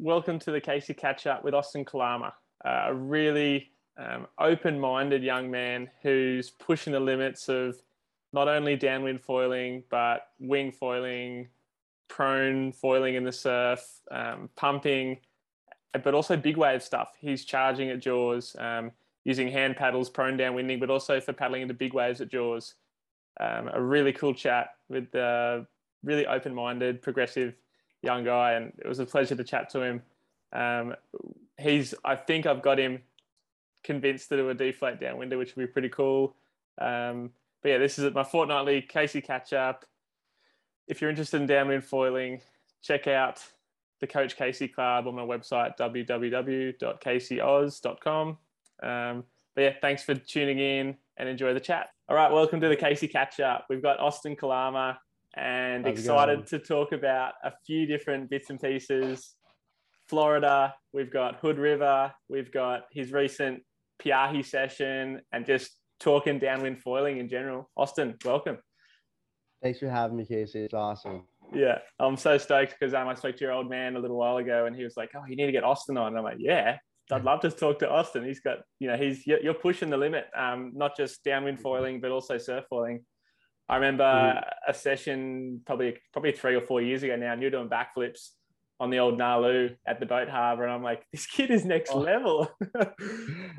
welcome to the Casey Catch Up with Austin Kalama, uh, a really um, open minded young man who's pushing the limits of not only downwind foiling, but wing foiling, prone foiling in the surf, um, pumping, but also big wave stuff. He's charging at jaws, um, using hand paddles, prone downwinding, but also for paddling into big waves at jaws. Um, a really cool chat with a really open minded, progressive young guy, and it was a pleasure to chat to him. Um, he's, I think I've got him convinced to do a deflate downwinder, which would be pretty cool. Um, but yeah, this is my fortnightly Casey catch up. If you're interested in downwind foiling, check out the Coach Casey Club on my website, www.caseyaus.com. Um, but yeah, thanks for tuning in and enjoy the chat. All right, welcome to the Casey Catch Up. We've got Austin Kalama and How's excited to talk about a few different bits and pieces. Florida, we've got Hood River, we've got his recent Pe'ahi session, and just talking downwind foiling in general. Austin, welcome. Thanks for having me, Casey. It's awesome. Yeah, I'm so stoked because um, I spoke to your old man a little while ago, and he was like, "Oh, you need to get Austin on." And I'm like, "Yeah, I'd love to talk to Austin. He's got, you know, he's you're pushing the limit, um, not just downwind foiling, but also surf foiling. I remember mm-hmm. a session probably probably three or four years ago now, and you're doing backflips on the old Nalu at the boat harbor, and I'm like, this kid is next oh. level. um,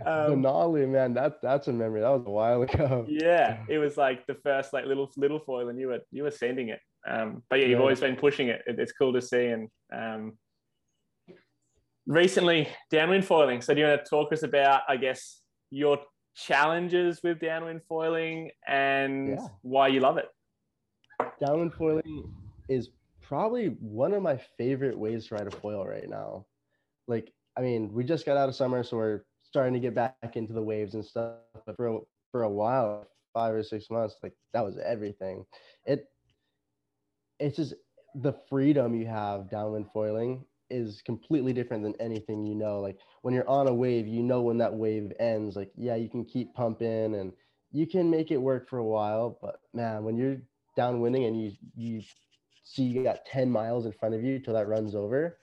the Nalu, man, that that's a memory. That was a while ago. yeah, it was like the first like little little foil, and you were you were sending it. Um, but yeah, you've yeah. always been pushing it. it. It's cool to see. And um, recently, downwind foiling. So do you want to talk us about, I guess, your challenges with downwind foiling and yeah. why you love it? Downwind foiling is probably one of my favorite ways to ride a foil right now. Like, I mean, we just got out of summer, so we're starting to get back into the waves and stuff. But for a, for a while, five or six months, like that was everything. It it's just the freedom you have downwind foiling is completely different than anything you know. Like when you're on a wave, you know when that wave ends. Like yeah, you can keep pumping and you can make it work for a while, but man, when you're downwinding and you you see you got 10 miles in front of you till that runs over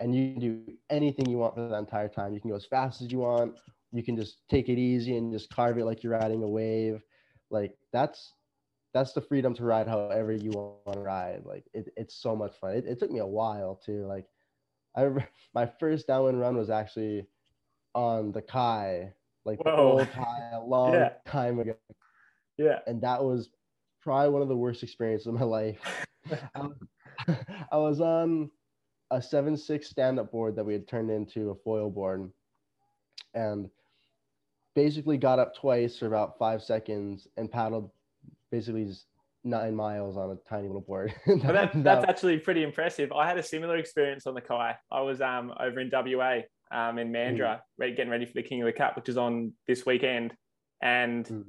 and you can do anything you want for that entire time you can go as fast as you want you can just take it easy and just carve it like you're riding a wave like that's that's the freedom to ride however you want to ride like it, it's so much fun it, it took me a while to like i my first downwind run was actually on the kai like Whoa. the old kai a long yeah. time ago yeah and that was probably one of the worst experiences of my life um, I was on a seven six stand up board that we had turned into a foil board, and basically got up twice for about five seconds and paddled basically just nine miles on a tiny little board. that, that, that's actually pretty impressive. I had a similar experience on the Kai. I was um, over in WA um, in Mandurah, mm. getting ready for the King of the Cut, which is on this weekend. And mm.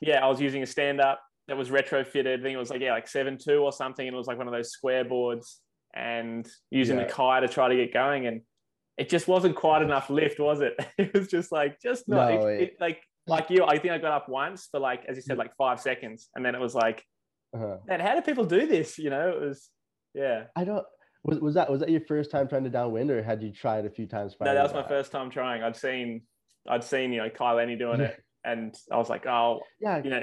yeah, I was using a stand up that was retrofitted. I think it was like yeah, like seven two or something, and it was like one of those square boards, and using yeah. the Kai to try to get going, and it just wasn't quite enough lift, was it? It was just like just not no, it, it, like like you. I think I got up once for like as you said, like five seconds, and then it was like, uh-huh. man, how do people do this? You know, it was yeah. I don't. Was, was that was that your first time trying to downwind, or had you tried a few times? No, that was my first time trying. I'd seen I'd seen you know Kai Lenny doing it, and I was like, oh, yeah, you know,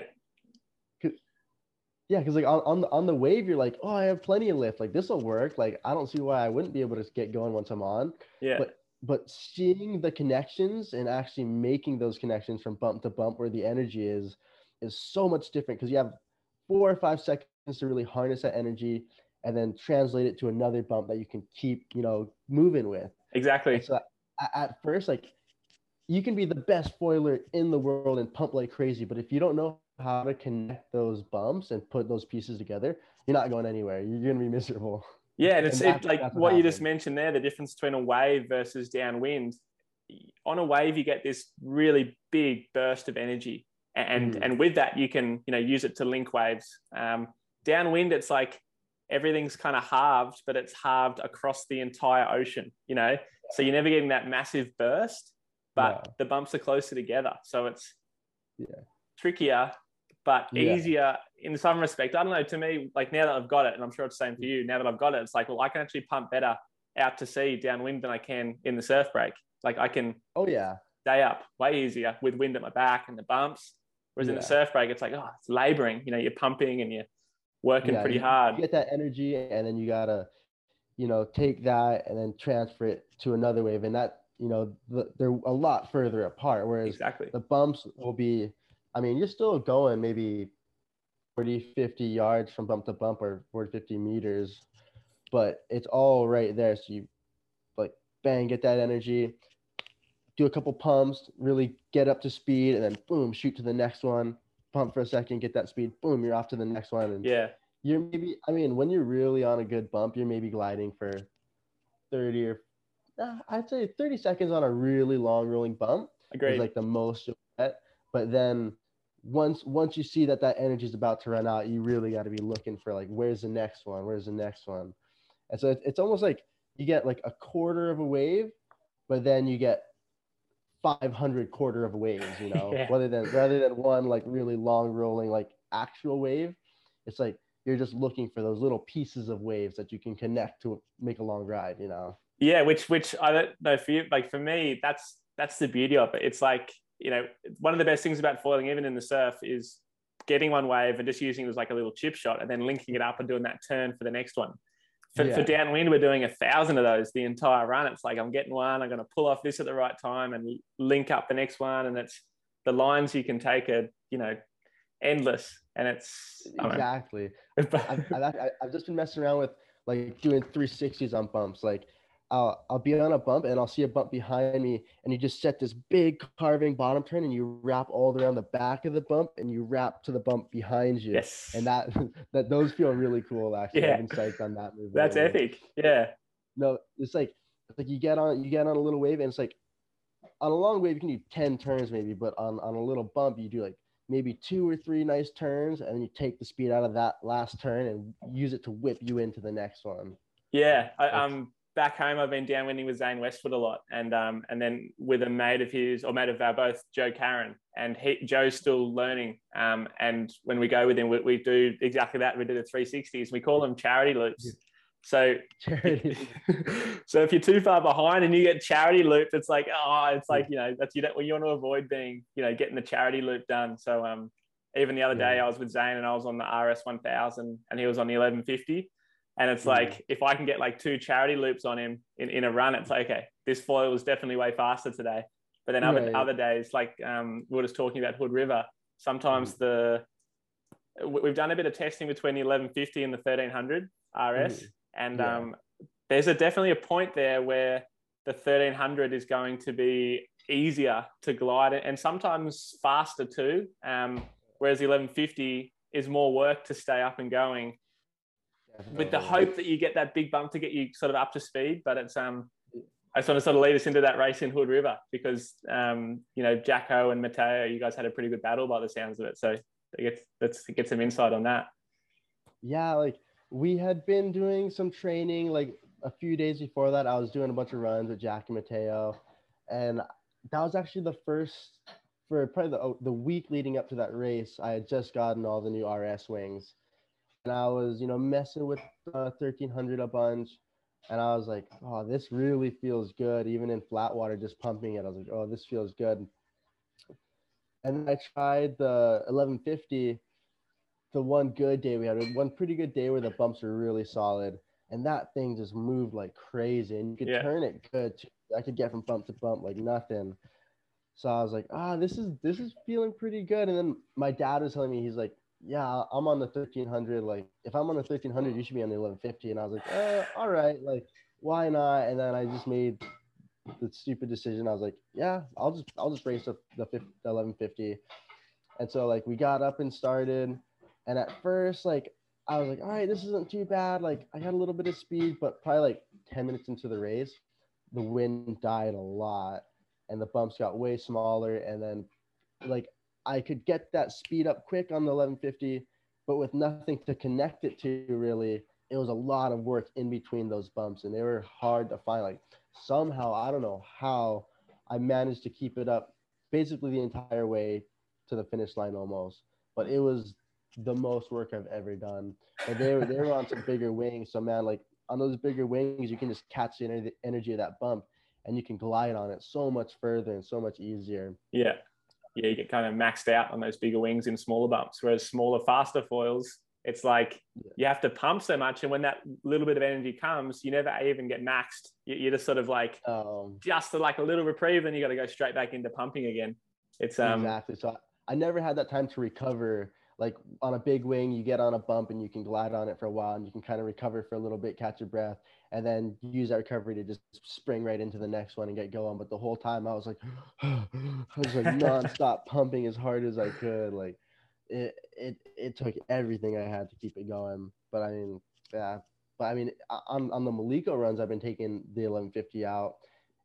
yeah, because like on, on the on the wave, you're like, oh, I have plenty of lift. Like this will work. Like I don't see why I wouldn't be able to get going once I'm on. Yeah. But but seeing the connections and actually making those connections from bump to bump where the energy is is so much different because you have four or five seconds to really harness that energy and then translate it to another bump that you can keep you know moving with exactly and so at, first like you can be the best foiler in the world and pump like crazy but if you don't know how to connect those bumps and put those pieces together, you're not going anywhere. You're going to be miserable. Yeah, and it's and it, like what, you just mentioned there, the difference between a wave versus downwind. On a wave, you get this really big burst of energy, and mm. and with that, you can you know use it to link waves. Um, downwind, it's like everything's kind of halved, but it's halved across the entire ocean. You know, so you're never getting that massive burst, but yeah. the bumps are closer together, so it's yeah trickier but yeah. easier in some respect. I don't know. To me, like now that I've got it, and I'm sure it's the same for you. Now that I've got it, it's like, well, I can actually pump better out to sea downwind than I can in the surf break. Like I can Oh yeah. stay up way easier with wind at my back and the bumps. Whereas in the surf break, it's like, oh, it's laboring. You know, you're pumping and you're working Yeah, pretty you- hard. You get that energy, and then you gotta, you know, take that and then transfer it to another wave, and that, you know, the, they're a lot further apart. Whereas Exactly. the bumps will be, I mean, you're still going maybe 40, 50 yards from bump to bump or 40, 50 meters, but it's all right there. So you like bang, get that energy, do a couple pumps, really get up to speed, and then boom, shoot to the next one. Pump for a second, get that speed, boom, you're off to the next one. And Yeah. you're maybe, I mean, when you're really on a good bump, you're maybe gliding for 30 or uh, I'd say 30 seconds on a really long rolling bump Agreed. is like the most. But then once once you see that that energy is about to run out, you really got to be looking for like where's the next one? Where's the next one? And so it, it's almost like you get like a quarter of a wave, but then you get 500 quarter of waves. You know, Yeah. rather than rather than one like really long rolling like actual wave, it's like you're just looking for those little pieces of waves that you can connect to make a long ride. You know. yeah which which i don't know for you like for me that's that's the beauty of it it's like you know one of the best things about foiling even in the surf is getting one wave and just using it as like a little chip shot and then linking it up and doing that turn for the next one for, for downwind we're doing a thousand of those the entire run it's like i'm getting one i'm going to pull off this at the right time and link up the next one and it's the lines you can take are you know endless and it's I don't know. Exactly. I've, I've, I've just been messing around with like doing 360s on bumps. Like I'll, I'll be on a bump and I'll see a bump behind me and you just set this big carving bottom turn and you wrap all around the back of the bump and you wrap to the bump behind you. yes And that, that those feel really cool actually. Yeah. I've been psyched on that move. that's epic yeah No, it's like, it's like you get on, you get on a little wave and it's like on a long wave, you can do 10 turns maybe, but on, on a little bump, you do like maybe two or three nice turns and then you take the speed out of that last turn and use it to whip you into the next one. Yeah, I, That's- um, back home I've been downwinding with Zane Westwood a lot, and um, and then with a mate of his or mate of our both, Joe Karen, and he Joe's still learning. Um, and when we go with him, we, we do exactly that. We do the 360s. We call them charity loops. So Charity. so if you're too far behind and you get charity looped, it's like oh, it's like you know that's you don't well, you want to avoid being you know getting the charity loop done. So um, even the other day I was with Zane and I was on the RS 1000 and he was on the 1150. And it's like if I can get like two charity loops on him in, in a run, it's like okay, this foil is definitely way faster today. But then other Right. other days, like um, we were just talking about Hood River, sometimes the we- we've done a bit of testing between the 1150 and the 1300 RS, and Yeah. um, there's a definitely a point there where the 1300 is going to be easier to glide and sometimes faster too. Um, whereas the 1150 is more work to stay up and going with the hope that you get that big bump to get you sort of up to speed. But it's um, I just want to sort of lead us into that race in Hood River because um, you know Jacko and Mateo, you guys had a pretty good battle by the sounds of it. So let's let's get some insight on that. Yeah, like we had been doing some training like a few days before that. I was doing a bunch of runs with Jack and Mateo, and that was actually the first for probably the the week leading up to that race. I had just gotten all the new RS wings, and I was you know messing with uh, 1300 a bunch, and I was like, oh, this really feels good, even in flat water, just pumping it. I was like, oh, this feels good. And then I tried the 1150 the one good day we had, one pretty good day where the bumps were really solid, and that thing just moved like crazy, and you could Yeah. turn it good. Too. I could get from bump to bump like nothing. So I was like, ah, this is this is feeling pretty good. And then my dad was telling me, he's like, yeah, I'm on the 1300. Like, if I'm on the 1300, you should be on the 1150. And I was like, uh, all right, like, why not? And then I just made the stupid decision. I was like, yeah, I'll just I'll just race the the, 50, the 1150. And so like we got up and started, and at first like I was like, all right, this isn't too bad. Like I got a little bit of speed, but probably like 10 minutes into the race, the wind died a lot, and the bumps got way smaller. And then like I could get that speed up quick on the 1150, but with nothing to connect it to really, it was a lot of work in between those bumps, and they were hard to find. Like somehow I don't know how I managed to keep it up basically the entire way to the finish line almost. But it was the most work I've ever done. But they were they were on some bigger wings, so man, like on those bigger wings, you can just catch the energy of that bump, and you can glide on it so much further and so much easier. Yeah, yeah, you get kind of maxed out on those bigger wings in smaller bumps, whereas smaller, faster foils, it's like you have to pump so much, and when that little bit of energy comes, you never even get maxed. You- You're just sort of like Um, just like a little reprieve, and you got to go straight back into pumping again. It's um exactly. So I, I never had that time to recover. Like on a big wing, you get on a bump and you can glide on it for a while, and you can kind of recover for a little bit, catch your breath, and then use that recovery to just spring right into the next one and get going. But the whole time, I was like, I was like nonstop pumping as hard as I could. Like it, it, it took everything I had to keep it going. But I mean, yeah. But I mean, on on the Maliko runs, I've been taking the 1150 out,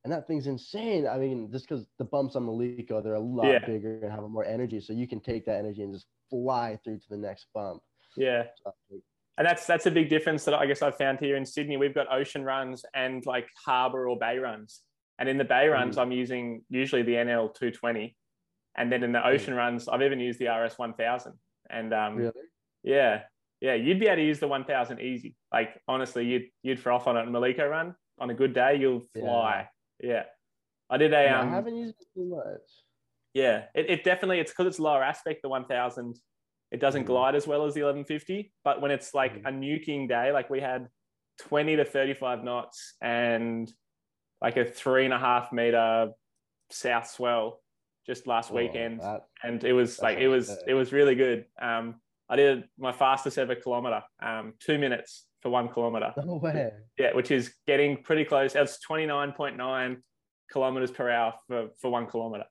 and that thing's insane. I mean, just because the bumps on Maliko, they're a lot Yeah. bigger and have more energy, so you can take that energy and just fly through to the next bump. yeah. So, And that's that's a big difference that I guess I've found here in Sydney. We've got ocean runs and like harbour or bay runs. And in the bay runs, I'm using usually the NL 220. And then in the ocean runs, I've even used the RS 1000. And um, really? yeah, yeah, you'd be able to use the 1000 easy. Like honestly, you'd you'd froth on it. Maliko run on a good day, you'll fly. Yeah, I did a Yeah, um, I haven't used it too much. yeah, it, it definitely it's because it's lower aspect. The one thousand, it doesn't Mhm. glide as well as the eleven fifty. But when it's like Mhm. a nuking day, like we had twenty to thirty five knots and like a three and a half meter south swell just last Oh, weekend, that- and it was like it was it was really good. Um, I did my fastest ever kilometer, um, two minutes for one kilometer. Yeah, which is getting pretty close. That's twenty nine point nine kilometers per hour for for one kilometer.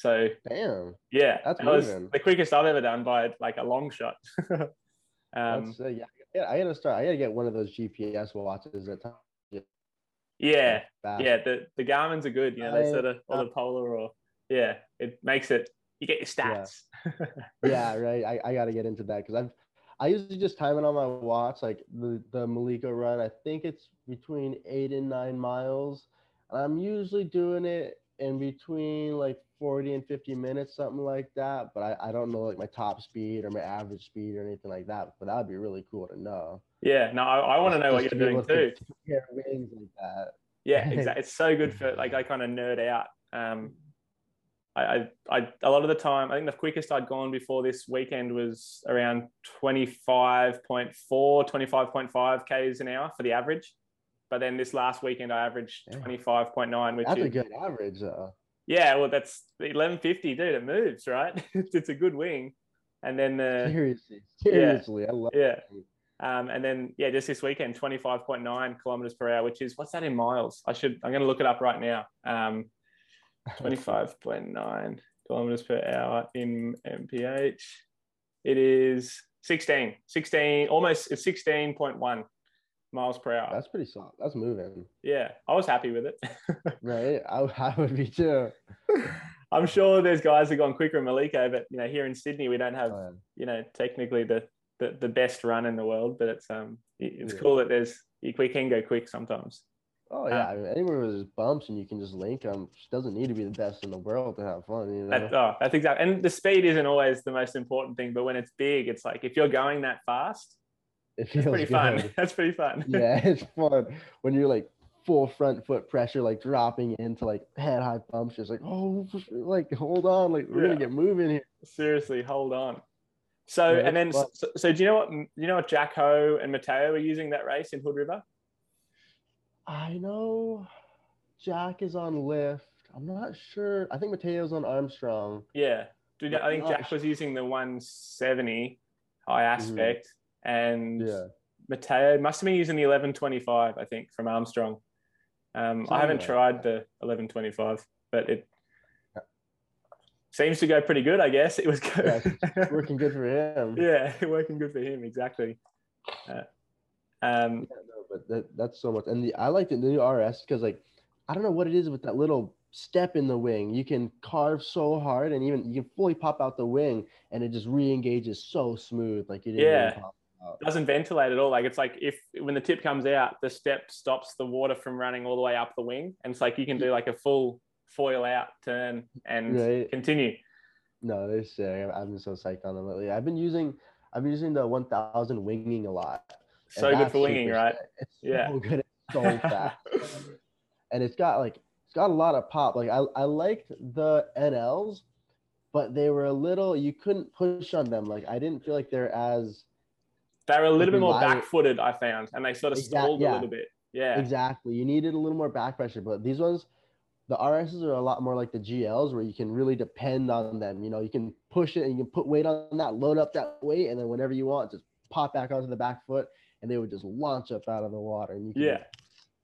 So Damn. yeah, That's that was the quickest I've ever done by like a long shot. um, uh, yeah, yeah, I gotta start. I gotta get one of those GPS watches that time. yeah, fast. yeah. The the Garmin's are good. You know, they sort of or the Polar or yeah, it makes it. You get your stats. yeah, right. I, I gotta get into that because I've I usually just time it on my watch, like the the Maliko run. I think it's between eight and nine miles, and I'm usually doing it in between like 40 and 50 minutes, something like that. But I, I don't know like my top speed or my average speed or anything like that. But that would be really cool to know. yeah, no, I, I want to know what you're doing too. compare wings like that. Yeah, exactly. It's so good for like I kind of nerd out. Um, I, I, I, a lot of the time, I think the quickest I'd gone before this weekend was around 25.4, 25.5 Ks an hour for the average. But then this last weekend, I averaged Yeah. 25.9, which That's is, a good average though. yeah, well, that's 1150, dude. It moves, right? it's a good wing. And then the, Seriously, seriously, I love. yeah. it. Um, and then, yeah, just this weekend, 25.9 kilometers per hour, which is, what's that in miles? I should, I'm going to look it up right now. Um, 25.9 kilometers per hour in mph it is 16 16 almost it's 16.1 miles per hour That's pretty solid. That's moving, yeah i was happy with it right? I, I would be too. i'm sure there's guys that gone quicker in maliko but you know here in sydney we don't have Oh, yeah. you know technically the the, the best run in the world but it's um it's Yeah. cool that there's we can go quick sometimes Oh yeah, Uh, I mean, anywhere where there's bumps and you can just link them, doesn't need to be the best in the world to have fun. You know, That, oh, that's exactly. And the speed isn't always the most important thing, but when it's big, it's like if you're going that fast, it it's feels pretty fun. That's pretty fun. yeah, it's fun when you're like full front foot pressure, like dropping into like head high bumps, just like oh, like hold on, like we're Yeah. gonna get moving here. Seriously, hold on. So Yeah, and then so, so do you know what you know what Jack Ho and Mateo were using that race in Hood River? I know Jack is on lift. I'm not sure. I think Mateo's on Armstrong. Yeah. Dude, I think Jack was using the 170 high mm-hmm. aspect, and. Yeah. Mateo must have been using the 1125, I think, from Armstrong. Um, I haven't tried the 1125, but it seems to go pretty good, I guess. It was good. Working good for him. yeah, working good for him, exactly. Uh, um, Yeah, no, but that, that's so much. And the I like the new RS because like I don't know what it is with that little step in the wing. You can carve so hard and even you can fully pop out the wing and it just re-engages so smooth. Like you didn't Yeah. pop out. Uh, doesn't ventilate at all. Like it's like if when the tip comes out, the step stops the water from running all the way up the wing, and it's like you can do like a full foil out turn and Right. continue. No, they're uh, sick. I'm- I've been so psyched on them lately. I've been using I've been using the 1000 winging a lot. So good for winging, right? It's Yeah. so good. It's so fast. and it's got like it's got a lot of pop. Like I, I liked the NLs, but they were a little you couldn't push on them. Like I didn't feel like they're as They were a little bit more back-footed, I found, and they sort of Exact- stalled a little bit. Yeah, exactly. You needed a little more back pressure, but these ones, the RSs are a lot more like the GLs where you can really depend on them. You know, you can push it and you can put weight on that, load up that weight, and then whenever you want, just pop back onto the back foot, and they would just launch up out of the water. And you can yeah,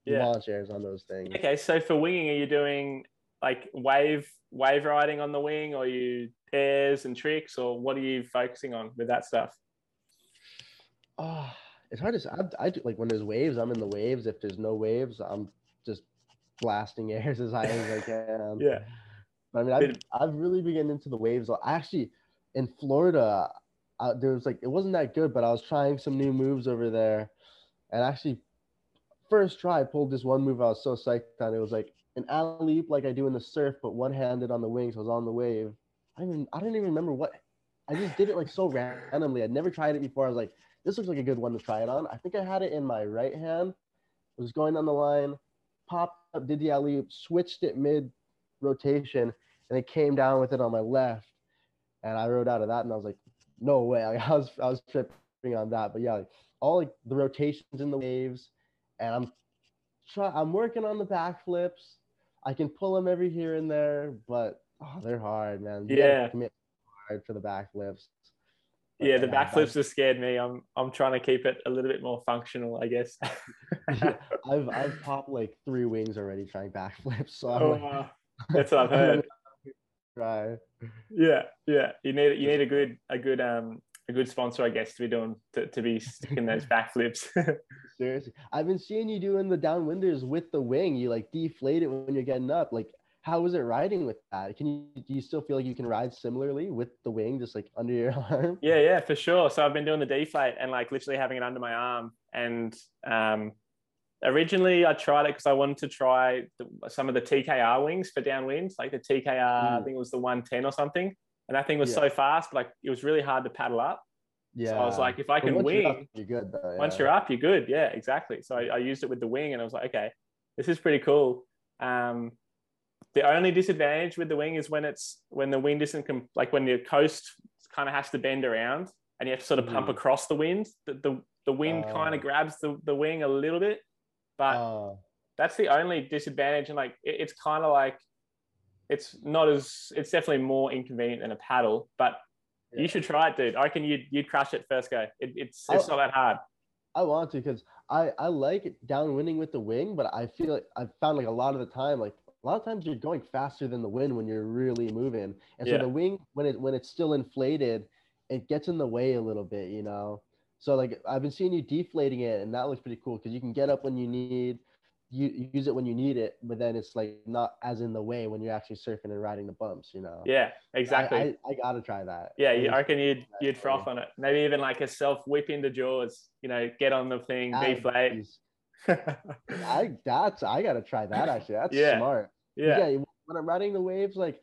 yeah. launch airs on those things. Okay, so for winging, are you doing like wave wave riding on the wing, or you airs and tricks, or what are you focusing on with that stuff? Oh, it's hard to say. I, I do like when there's waves, I'm in the waves. If there's no waves, I'm just blasting airs as high as I can. Yeah, But I mean, I've, I've really been getting into the waves. I actually, in Florida, uh, there was like, it wasn't that good, but I was trying some new moves over there. And actually, first try, I pulled this one move I was so psyched on. It was like an alley oop like I do in the surf, but one handed on the wings. I was on the wave. I even, I don't even remember what, I just did it like so randomly. I'd never tried it before. I was like, this looks like a good one to try it on. I think I had it in my right hand. Was going on the line, popped up, did the alley oop, switched it mid rotation, and it came down with it on my left. And I rode out of that, and I was like, no way. Like, I was I was tripping on that, but yeah, like, all like the rotations in the waves, and I'm try I'm working on the back flips. I can pull them every here and there, but oh, they're hard, man. You Yeah. commit hard for the back flips. Yeah. The back backflips have scared me. I'm I'm trying to keep it a little bit more functional, I guess. I've I've popped like three wings already trying backflips, so I'm Oh, like, wow. That's what I've heard. try. Yeah, yeah. You need you need a good a good um a good sponsor, I guess, to be doing to, to be sticking those backflips. Seriously, I've been seeing you doing the downwinders with the wing. You like deflate it when you're getting up. Like, how is it riding with that? Can you do you still feel like you can ride similarly with the wing, just like under your arm? Yeah, yeah, for sure. So I've been doing the deflate and like literally having it under my arm. And um, originally I tried it because I wanted to try the, some of the TKR wings for downwind, like the TKR, I Mm. think it was the 110 or something. And that thing was Yeah. so fast, like it was really hard to paddle up. Yeah. So I was like, if I can once you're wing, up, you're good though. once you're up, you're good. Yeah, exactly. So I, I used it with the wing and I was like, okay, this is pretty cool. Um, the only disadvantage with the wing is when it's when the wind isn't com- like when the coast kind of has to bend around and you have to sort of pump Mhm. across the wind. The the, the wind kind Oh. of grabs the, the wing a little bit, but Oh, that's the only disadvantage. And like it, it's kind of like it's not as it's definitely more inconvenient than a paddle, but Yeah. you should try it, dude. I reckon you'd you'd crush it first go. It, it's it's I'll- not that hard. I want to because I I like downwinding with the wing, but I feel like I've found like a lot of the time, like a lot of times you're going faster than the wind when you're really moving, and so Yeah. the wing when it when it's still inflated, it gets in the way a little bit, you know. So like I've been seeing you deflating it, and that looks pretty cool because you can get up when you need, you you use it when you need it, but then it's like not as in the way when you're actually surfing and riding the bumps, you know. Yeah, exactly. I, I, I gotta try that. Yeah, you, I reckon you'd you'd froth on it. Maybe even like a self whip into jaws. You know, get on the thing, deflate. I that's I gotta try that actually. That's Yeah. smart. Yeah, yeah when i'm riding the waves like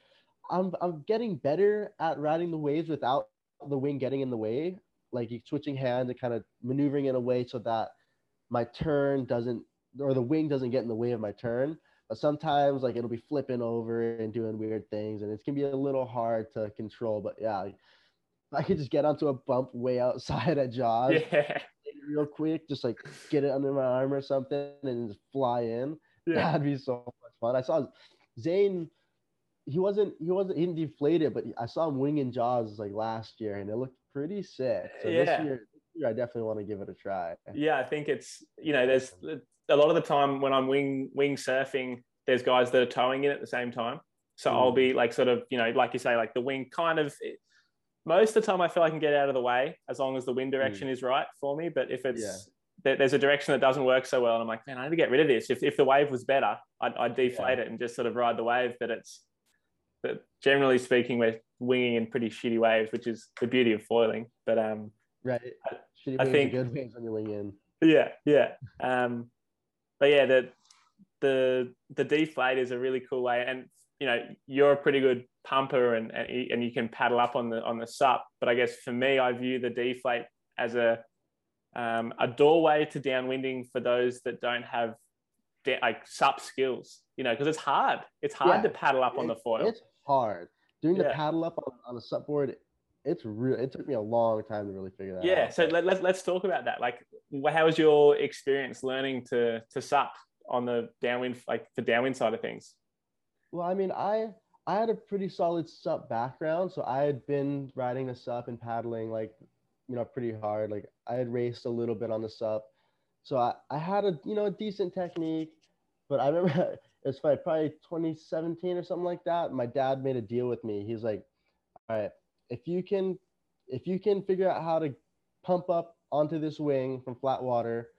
i'm i'm getting better at riding the waves without the wing getting in the way like you switching hands and kind of maneuvering in a way so that my turn doesn't or the wing doesn't get in the way of my turn. But sometimes like it'll be flipping over and doing weird things and it can be a little hard to control but yeah i could just get onto a bump way outside at jaws yeah, real quick just like get it under my arm or something and just fly in. Yeah. That'd be so fun. I saw Zane. He wasn't. He wasn't. He didn't deflate it, but I saw him winging jaws like last year, and it looked pretty sick. So Yeah. this year, this year, I definitely want to give it a try. Yeah, I think it's you know, there's a lot of the time when I'm wing wing surfing, there's guys that are towing in at the same time. So I'll Mm. be like sort of you know, like you say, like the wing kind of. Most of the time, I feel I can get out of the way as long as the wind direction is right for me. But if it's Yeah. There- there's a direction that doesn't work so well, and I'm like, man, I need to get rid of this. If if the wave was better, I'd, I'd deflate it and just sort of ride the wave. But it's but generally speaking, we're winging in pretty shitty waves, which is the beauty of foiling. But um, Right. I- Shitty I are think- good waves when you wing in. yeah, yeah. Um, but yeah, the the the deflate is a really cool way, and you know you're a pretty good pumper, and and and you can paddle up on the on the sup. But I guess for me, I view the deflate as a um, a doorway to downwinding for those that don't have da- like sup skills, you know, because it's hard. It's hard Yeah. to paddle up on the It- foil. It's hard doing the paddle up on, on a sup board. It's real. It took me a long time to really figure that Yeah. out. Yeah. So let, let's, let's talk about that. Like, how was your experience learning to, to sup on the downwind, like the downwind side of things? Well, I mean, I I had a pretty solid sup background, so I had been riding the sup and paddling like, you know, pretty hard. Like I had raced a little bit on the sup, so I, I had a you know a decent technique. But I remember it was probably, probably 2017 or something like that. My dad made a deal with me. He's like, all right, if you can, if you can figure out how to pump up onto this wing from flat water,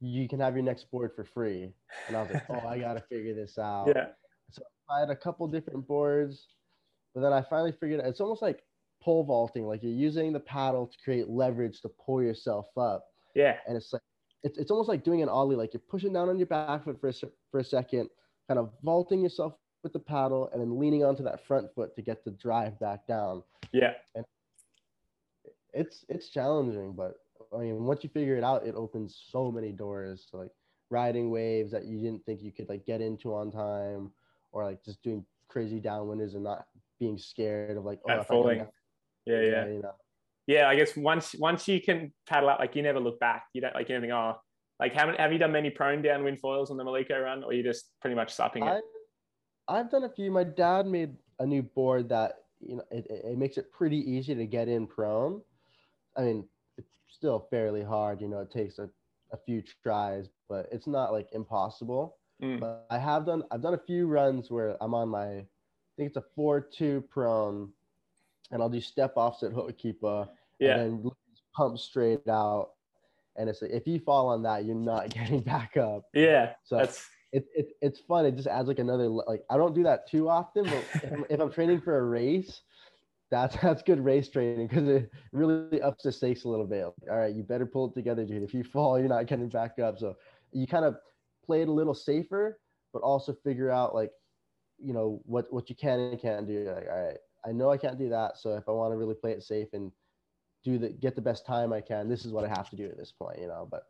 you can have your next board for free. And I was like, oh, I gotta figure this out. Yeah. So I had a couple different boards, but then I finally figured out it's almost like pole vaulting. Like you're using the paddle to create leverage to pull yourself up, Yeah. and it's like it's, it's almost like doing an ollie. Like you're pushing down on your back foot for a, for a second, kind of vaulting yourself with the paddle, and then leaning onto that front foot to get the drive back down. Yeah. And It's it's challenging, but I mean once you figure it out, it opens so many doors to like riding waves that you didn't think you could like get into on time, or like just doing crazy downwinders and not being scared of like oh if I down- Yeah. Yeah. you know Yeah. I guess once, once you can paddle up, like you never look back. You don't like anything. Oh, like many, have you done many prone downwind foils on the Maliko run or you just pretty much supping it? I've done a few. My dad made a new board that you know it, it it makes it pretty easy to get in prone. I mean, it's still fairly hard. You know, it takes a, a few tries, but it's not like impossible. Mm. But I have done I've done a few runs where I'm on my I think it's a four two prone, and I'll do step offset Hookipa, Yeah. and then pump straight out. And it's like if you fall on that, you're not getting back up. Yeah. So That's, it, it it's fun. It just adds like another like I don't do that too often, but if, I'm, if I'm training for a race, that's that's good race training because it really ups the stakes a little bit. Like, all right, you better pull it together, dude. If you fall, you're not getting back up. So you kind of play it a little safer, but also figure out like you know what what you can and can't do. Like all right, I know I can't do that. So if I want to really play it safe and do the get the best time I can, this is what I have to do at this point. You know, but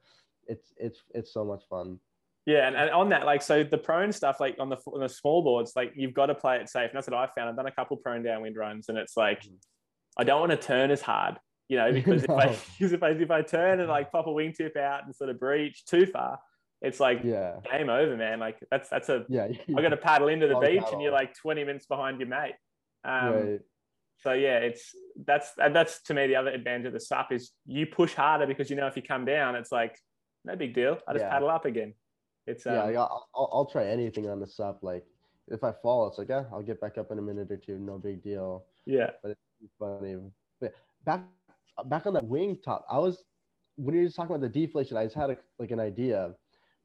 it's it's it's so much fun. Yeah, and, and on that, like, so the prone stuff, like on the on the small boards, like you've got to play it safe. And that's what I found. I've done a couple prone downwind runs, and it's like Mhm. I don't want to turn as hard, you know, because if I because if I if I turn and like pop a wingtip out and sort of breach too far, it's like Yeah. game over, man. Like that's that's a Yeah. I got to paddle into the Long beach, paddle. and you're like 20 minutes behind your mate. Um, right. So yeah, it's that's that's to me the other advantage of the sup is you push harder because you know if you come down, it's like no big deal. I just Yeah. paddle up again. It's um, yeah. like, I'll, I'll, I'll try anything on the sup. Like if I fall, it's like, yeah, I'll get back up in a minute or two. No big deal. yeah. But it's funny. But back back on that wing top, I was when you were talking about the deflation, I just had a, like an idea.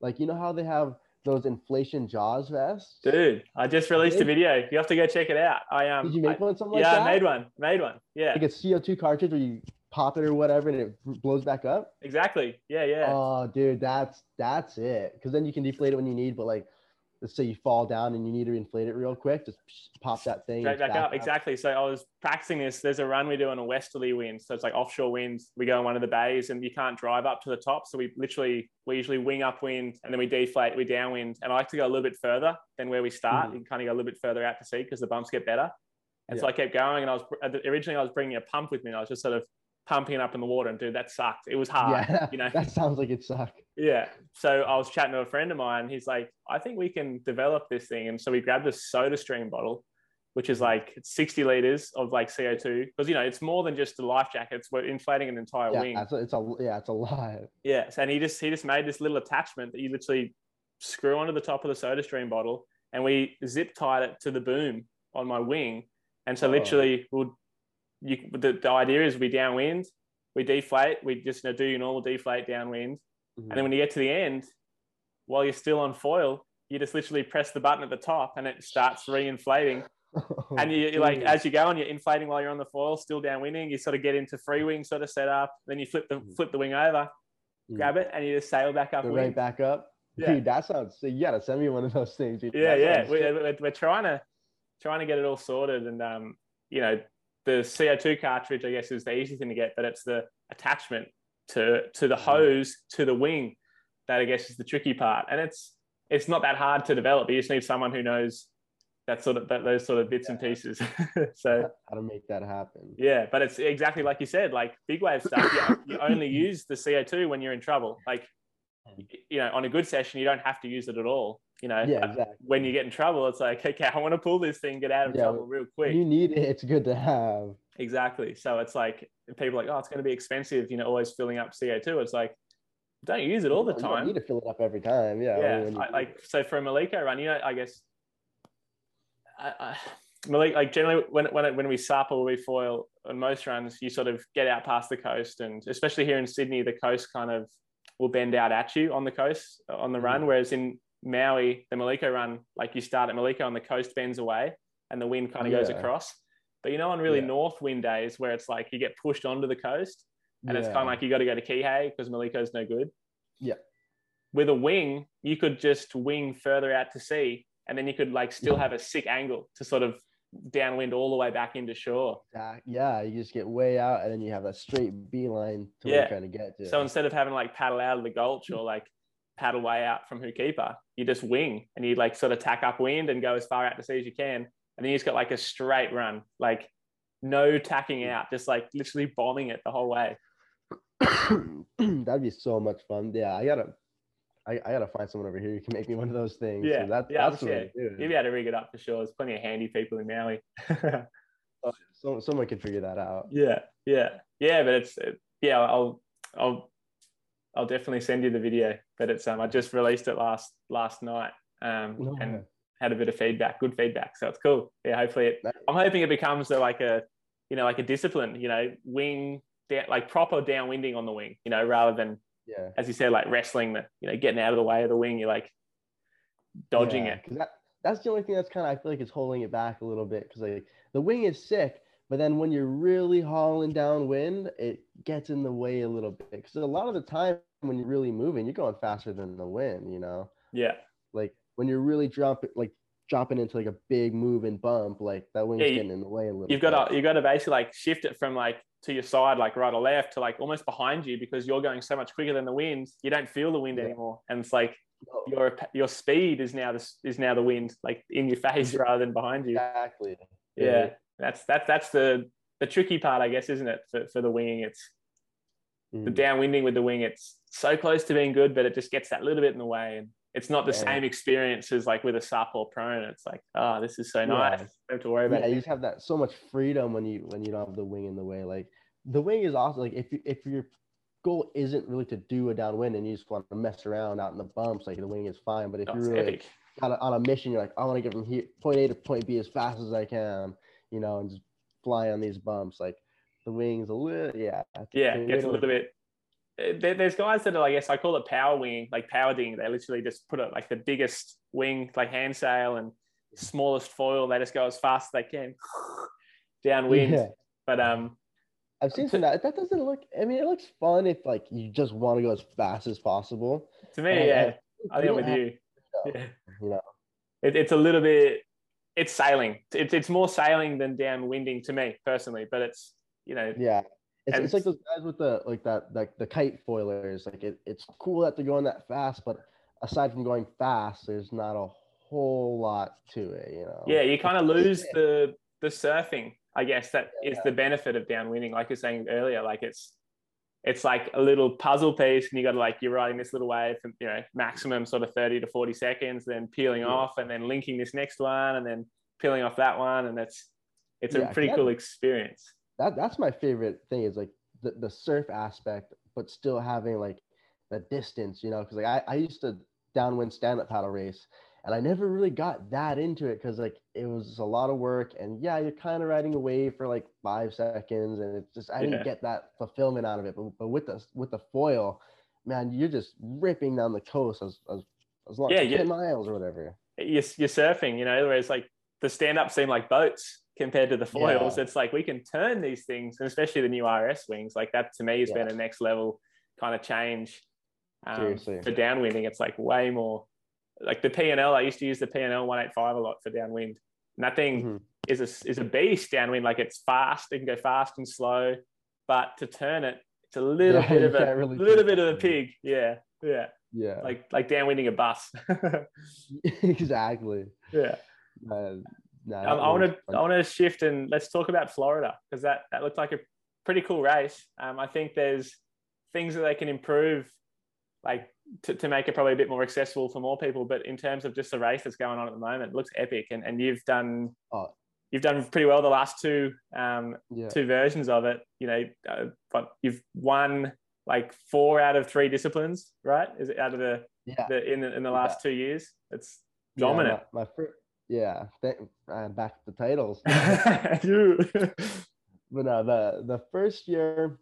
Like you know how they have those inflation jaws vests? Dude, I just released a video. You have to go check it out. I um, Did you make I- one something yeah, like I made one. Made one. Yeah, Like a CO2 cartridge where you pop it or whatever and it blows back up? exactly. Yeah, yeah, Oh, dude, that's that's it. Because then you can deflate it when you need. But like, let's say you fall down and you need to inflate it real quick, just pop that thing straight it's back up. Exactly. So I was practicing this. There's a run we do on a westerly wind, so it's like offshore winds. We go in one of the bays, and you can't drive up to the top. So we literally we usually wing upwind, and then we deflate, we downwind. And I like to go a little bit further than where we start. Mhm. You kind of go a little bit further out to sea because the bumps get better. And so I kept going, and I was originally I was bringing a pump with me. And I was just sort of pumping it up in the water, and dude, that sucked. It was hard. Yeah, You know, that sounds like it sucked. Yeah. So I was chatting to a friend of mine. He's like, I think we can develop this thing. And so we grabbed a soda stream bottle, which is like 60 liters of like CO2. Because, you know, it's more than just a life jacket. It's we're inflating an entire Yeah, wing. it's a, it's a yeah, it's a lot. Yeah. And he just, he just made this little attachment that you literally screw onto the top of the soda stream bottle. And we zip tied it to the boom on my wing. And so Oh. literally we'll, you, the, the idea is we downwind, we deflate, we just you know, do your normal deflate downwind. Mhm. And then when you get to the end, while you're still on foil, you just literally press the button at the top and it starts re-inflating. and you, you're like, as you go and you're inflating while you're on the foil, still downwinding, you sort of get into free wing sort of setup. Then you flip the Mhm. flip the wing over, Mhm. grab it, and you just sail back Go upwind. right back up. Yeah. Dude, that sounds. So you gotta send me one of those things. Dude. Yeah, That yeah. We're, we're, we're trying to trying to get it all sorted, and um, you know, the CO2 cartridge, I guess, is the easy thing to get, but it's the attachment to to the mm. hose to the wing. That I guess is the tricky part, and it's it's not that hard to develop. You just need someone who knows that sort of that, those sort of bits and pieces. so how to make that happen. Yeah, but it's exactly like you said, like big wave stuff. You, you only use the CO two when you're in trouble. Like hmm. you know, on a good session, you don't have to use it at all. You know, yeah, exactly. when you get in trouble, it's like, okay, I want to pull this thing, get out of yeah, trouble real quick. You need it. It's good to have. Exactly. So it's like people like, oh, it's going to be expensive. You know, always filling up CO two. It's like, don't use it all the time. You need to fill it up every time. Yeah. Yeah. I, like so for a Maliko run, you know, I guess I, I, Malik, like generally when when when we SUP or we foil on most runs, you sort of get out past the coast, and especially here in Sydney, the coast kind of will bend out at you on the coast on the run. Mm. Whereas in Maui, the Maliko run, like you start at Maliko and the coast bends away, and the wind kind of yeah. goes across. But you know, on really yeah. north wind days where it's like you get pushed onto the coast, and yeah. it's kind of like you got to go to Kihei because Maliko's no good. Yeah. With a wing, you could just wing further out to sea and then you could like still have a sick angle to sort of downwind all the way back into shore. yeah, you just get way out and then you have that straight beeline to yeah. where you're trying to get to. So instead of having like paddle out of the gulch or like paddle way out from Hookipa, you just wing and you like sort of tack upwind and go as far out to sea as you can. And then you just got like a straight run, like no tacking out, just like literally bombing it the whole way. That'd be so much fun. Yeah, I gotta I, I gotta find someone over here who can make me one of those things. Yeah, so that, yeah, that's what yeah. You'd be able to rig it up for sure. There's plenty of handy people in Maui. so, someone can figure that out. Yeah, yeah, yeah. But it's it, yeah. I'll I'll I'll definitely send you the video. But it's um I just released it last last night um no. and had a bit of feedback, good feedback. So it's cool. Yeah, hopefully it. I'm hoping it becomes a, like a you know like a discipline. You know, wing down, like proper downwinding on the wing. You know, rather than yeah as you said like wrestling the you know getting out of the way of the wing you're like dodging yeah, it because that, that's the only thing that's kind of i feel like it's holding it back a little bit because like the wing is sick but then when you're really hauling downwind it gets in the way a little bit because a lot of the time when you're really moving you're going faster than the wind you know yeah like when you're really dropping like dropping into like a big move and bump like that wing's yeah, getting in the way a little bit. you've got to you've got to basically like shift it from like to your side, like right or left, to like almost behind you because you're going so much quicker than the wind. You don't feel the wind yeah. anymore, and it's like your your speed is now the is now the wind, like in your face rather than behind you. Exactly. Yeah, yeah. That's that's that's the the tricky part, I guess, isn't it? For for the winging, it's mm. the downwinding with the wing. It's so close to being good, but it just gets that little bit in the way, and it's not the yeah. same experience as like with a SUP or prone. It's like, oh, this is so nice. Don't have to worry about. Yeah, you just have that so much freedom when you when you don't have the wing in the way. Like the wing is also like if you, if your goal isn't really to do a downwind and you just want to mess around out in the bumps, like the wing is fine. But if you're really like, on, a, on a mission, you're like, I want to get from here point A to point B as fast as I can, you know, and just fly on these bumps. Like the wings a little, yeah, yeah, gets a little bit. Eh, there's guys that are, I guess, I call it power wing, like power ding. They literally just put it like the biggest wing, like hand sail, and smallest foil. They just go as fast as they can downwind. Yeah. But um, I've seen some that. That doesn't look. I mean, it looks fun if like you just want to go as fast as possible. To me, and, yeah, I think I'm with you. Yeah. You know, it, it's a little bit. It's sailing. It's it's more sailing than downwinding to me personally. But it's you know. Yeah, it's, it's like those guys with the like that like the kite foilers. Like it, it's cool that they're going that fast, but aside from going fast, there's not a whole lot to it. You know. Yeah, you kind of lose the the surfing I guess that yeah. is the benefit of downwinding. Like you're saying earlier, like it's it's like a little puzzle piece, and you got to like you're riding this little wave for you know maximum sort of 30 to 40 seconds, then peeling yeah. off, and then linking this next one, and then peeling off that one, and that's it's yeah, a pretty cool experience. That that's my favorite thing is like the, the surf aspect, but still having like the distance, you know, because like I, I used to downwind stand up paddle race and I never really got that into it because like it was a lot of work and yeah you're kind of riding away for like five seconds and it's just I didn't get that fulfillment out of it but, but with the with the foil man you're just ripping down the coast as as, as long yeah, as 10 miles or whatever you're, you're surfing you know whereas like the stand-up seem like boats compared to the foils yeah. it's like we can turn these things and especially the new RS wings like that to me has yeah. been a next level kind of change um, Seriously. for downwinding it's like way more like the PNL, I used to use the PNL 185 a lot for downwind. And that thing mm-hmm. is a is a beast downwind. Like it's fast, it can go fast and slow, but to turn it, it's a little Yeah, bit of a really little bit of a pig. Yeah, yeah, Yeah, like like downwinding a bus. exactly. yeah. Um, I want to. I want to shift and let's talk about Florida because that that looked like a pretty cool race. Um, I think there's things that they can improve, like to, to make it probably a bit more accessible for more people. But in terms of just the race that's going on at the moment, it looks epic, and and you've done Oh. you've done pretty well the last two um, Yeah. two versions of it. You know, uh, but you've won like four out of three disciplines, right? Is it out of the, Yeah. the in the, in the Yeah. last two years? It's Yeah, dominant. my, my first, yeah, th- uh, back to the titles. But no, the the first year,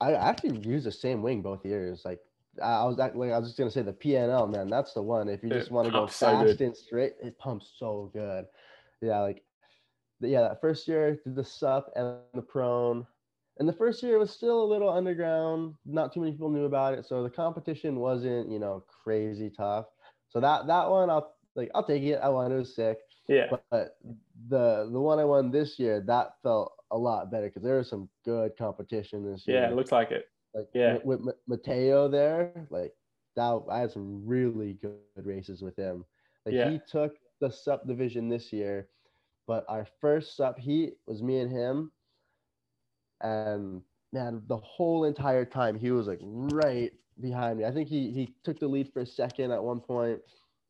I actually used the same wing both years. Like I was like I was just gonna say the PNL man, that's the one. If you just want to go pumps so fast and straight, it pumps so good. Yeah, like yeah, that first year did the sup and the prone. And the first year was still a little underground. Not too many people knew about it, so the competition wasn't, you know, crazy tough. So that that one, I'll like I'll take it. I won. It was sick. yeah. But, but the the one I won this year, that felt a lot better because there was some good competition this year. Yeah, it looks like it. like yeah. with, with Mateo there, like that. I had some really good races with him. Like Yeah. he took the sup division this year, but our first sub heat was me and him, and man, the whole entire time he was like right behind me. I think he he took the lead for a second at one point,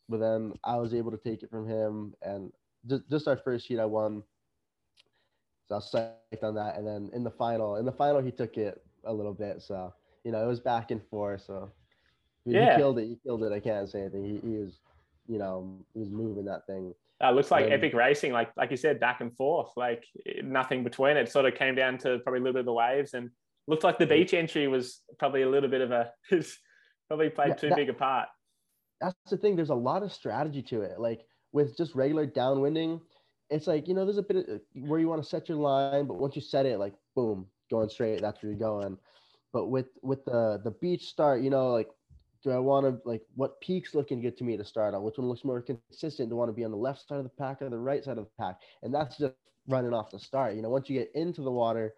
but then I was able to take it from him, and just just our first heat I won. So I was psyched on that, and then in the final, in the final he took it a little bit. So you know it was back and forth. So he, Yeah. he killed it. He killed it. I can't say anything. He, he was, you know, he was moving that thing. That looks like Um, epic racing, like like you said, back and forth, like nothing between it. Sort of came down to probably a little bit of the waves, and looked like the beach entry was probably a little bit of a probably played Yeah, too that- big a part. that's the thing. There's a lot of strategy to it. Like with just regular downwinding, it's like you know, there's a bit of, where you want to set your line, but once you set it, like boom, going straight. That's where you're going. But with with the the beach start, you know, like do I want to like what peaks looking good to me to start on? Which one looks more consistent? Do I want to be on the left side of the pack or the right side of the pack? And that's just running off the start. You know, once you get into the water,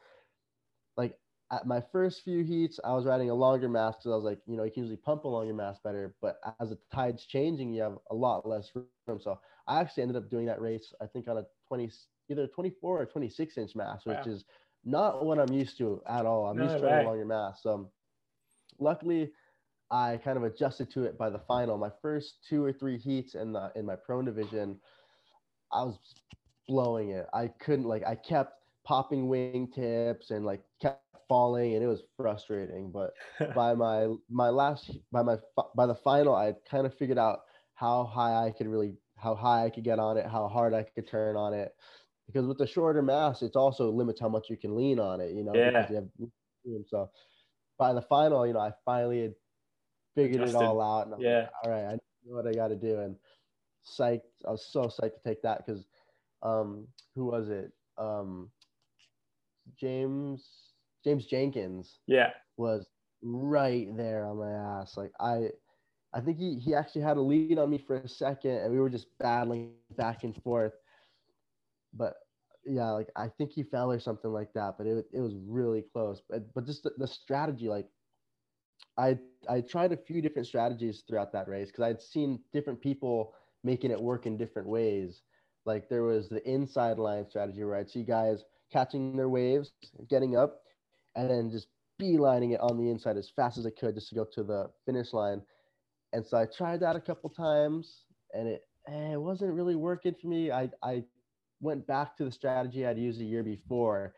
like at my first few heats, I was riding a longer mast because I was like, you know, you can usually pump a longer mast better. But as the tide's changing, you have a lot less room. So I actually ended up doing that race, I think, on a 20, either 24 or 26 inch mast, which Wow. is not what I'm used to at all. I'm No used to riding way. a longer mast. So um, luckily, I kind of adjusted to it by the final. My first two or three heats in the in my prone division, I was blowing it. I couldn't like I kept popping wing tips and like kept falling and it was frustrating. But by my my last by my by the final, I kind of figured out how high I could really how high I could get on it, how hard I could turn on it. Because with the shorter mass, it's also limits how much you can lean on it. You know, Yeah. you have. So by the final, you know, I finally had figured Adjusted. it all out. And I'm Yeah. like, all right, I know what I got to do. And psyched, I was so psyched to take that because, um, who was it? Um, James James Jenkins yeah, was right there on my ass. Like I, I think he he actually had a lead on me for a second, and we were just battling back and forth. But yeah, like I think he fell or something like that. But it it was really close. But but just the, the strategy, like I I tried a few different strategies throughout that race because I'd seen different people making it work in different ways. Like there was the inside line strategy where I'd see guys catching their waves, getting up, and then just beelining it on the inside as fast as I could just to go to the finish line. And so I tried that a couple times, and it eh, it wasn't really working for me. I I went back to the strategy I'd used a year before,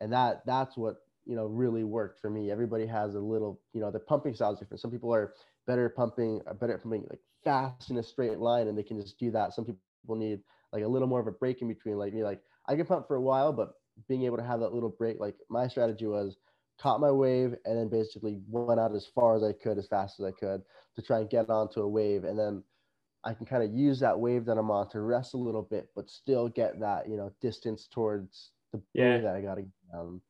and that that's what you know really worked for me. Everybody has a little you know the pumping style is different. Some people are better pumping, are better at pumping like fast in a straight line, and they can just do that. Some people need like a little more of a break in between. Like me, like I can pump for a while, but being able to have that little break, like my strategy was caught my wave and then basically went out as far as I could, as fast as I could to try and get onto a wave. And then I can kind of use that wave that I'm on to rest a little bit, but still get that, you know, distance towards the Yeah. that I got to um,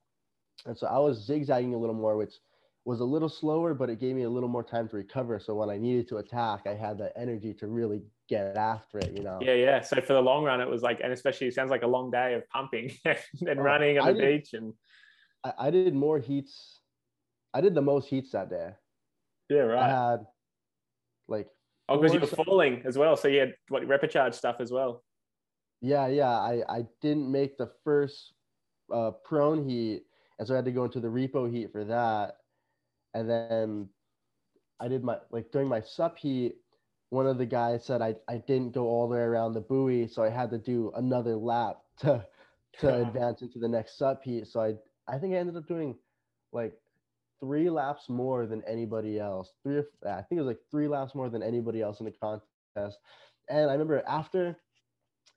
And so I was zigzagging a little more, which was a little slower, but it gave me a little more time to recover. So when I needed to attack, I had the energy to really get after it, you know? yeah, yeah. So for the long run, it was like, and especially it sounds like a long day of pumping and Oh, running on I the beach and I, I did more heats. I did the most heats that day. Yeah, I right. had like oh, because you were falling as well, so you had what repechage stuff as well. Yeah, yeah. I, I didn't make the first uh, prone heat, and so I had to go into the repo heat for that. And then I did my like during my sup heat. One of the guys said I, I didn't go all the way around the buoy, so I had to do another lap to to advance into the next sup heat. So I I think I ended up doing like three laps more than anybody else. Three, I think it was like three laps more than anybody else in the contest. And I remember after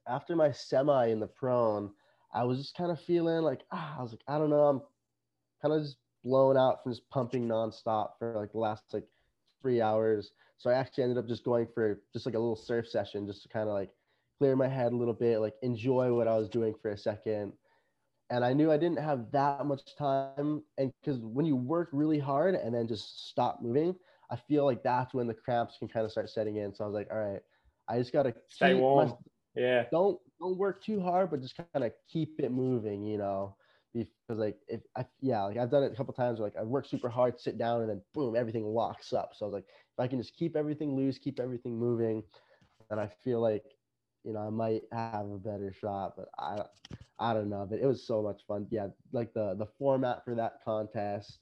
after my semi in the prone, I was just kind of feeling like ah, I was like, I don't know, I'm kind of just blown out from just pumping nonstop for like the last like three hours. So I actually ended up just going for just like a little surf session just to kind of like clear my head a little bit, like enjoy what I was doing for a second. And I knew I didn't have that much time. And because when you work really hard and then just stop moving, I feel like that's when the cramps can kind of start setting in. So I was like, all right, I just gotta Stay keep my- warm. Yeah. don't don't work too hard, but just kind of keep it moving, you know. Because like if I yeah, like I've done it a couple times where like I work super hard, sit down, and then boom, everything locks up. So I was like, if I can just keep everything loose, keep everything moving, then I feel like you know I might have a better shot. But I I don't know. But it was so much fun. Yeah, like the the format for that contest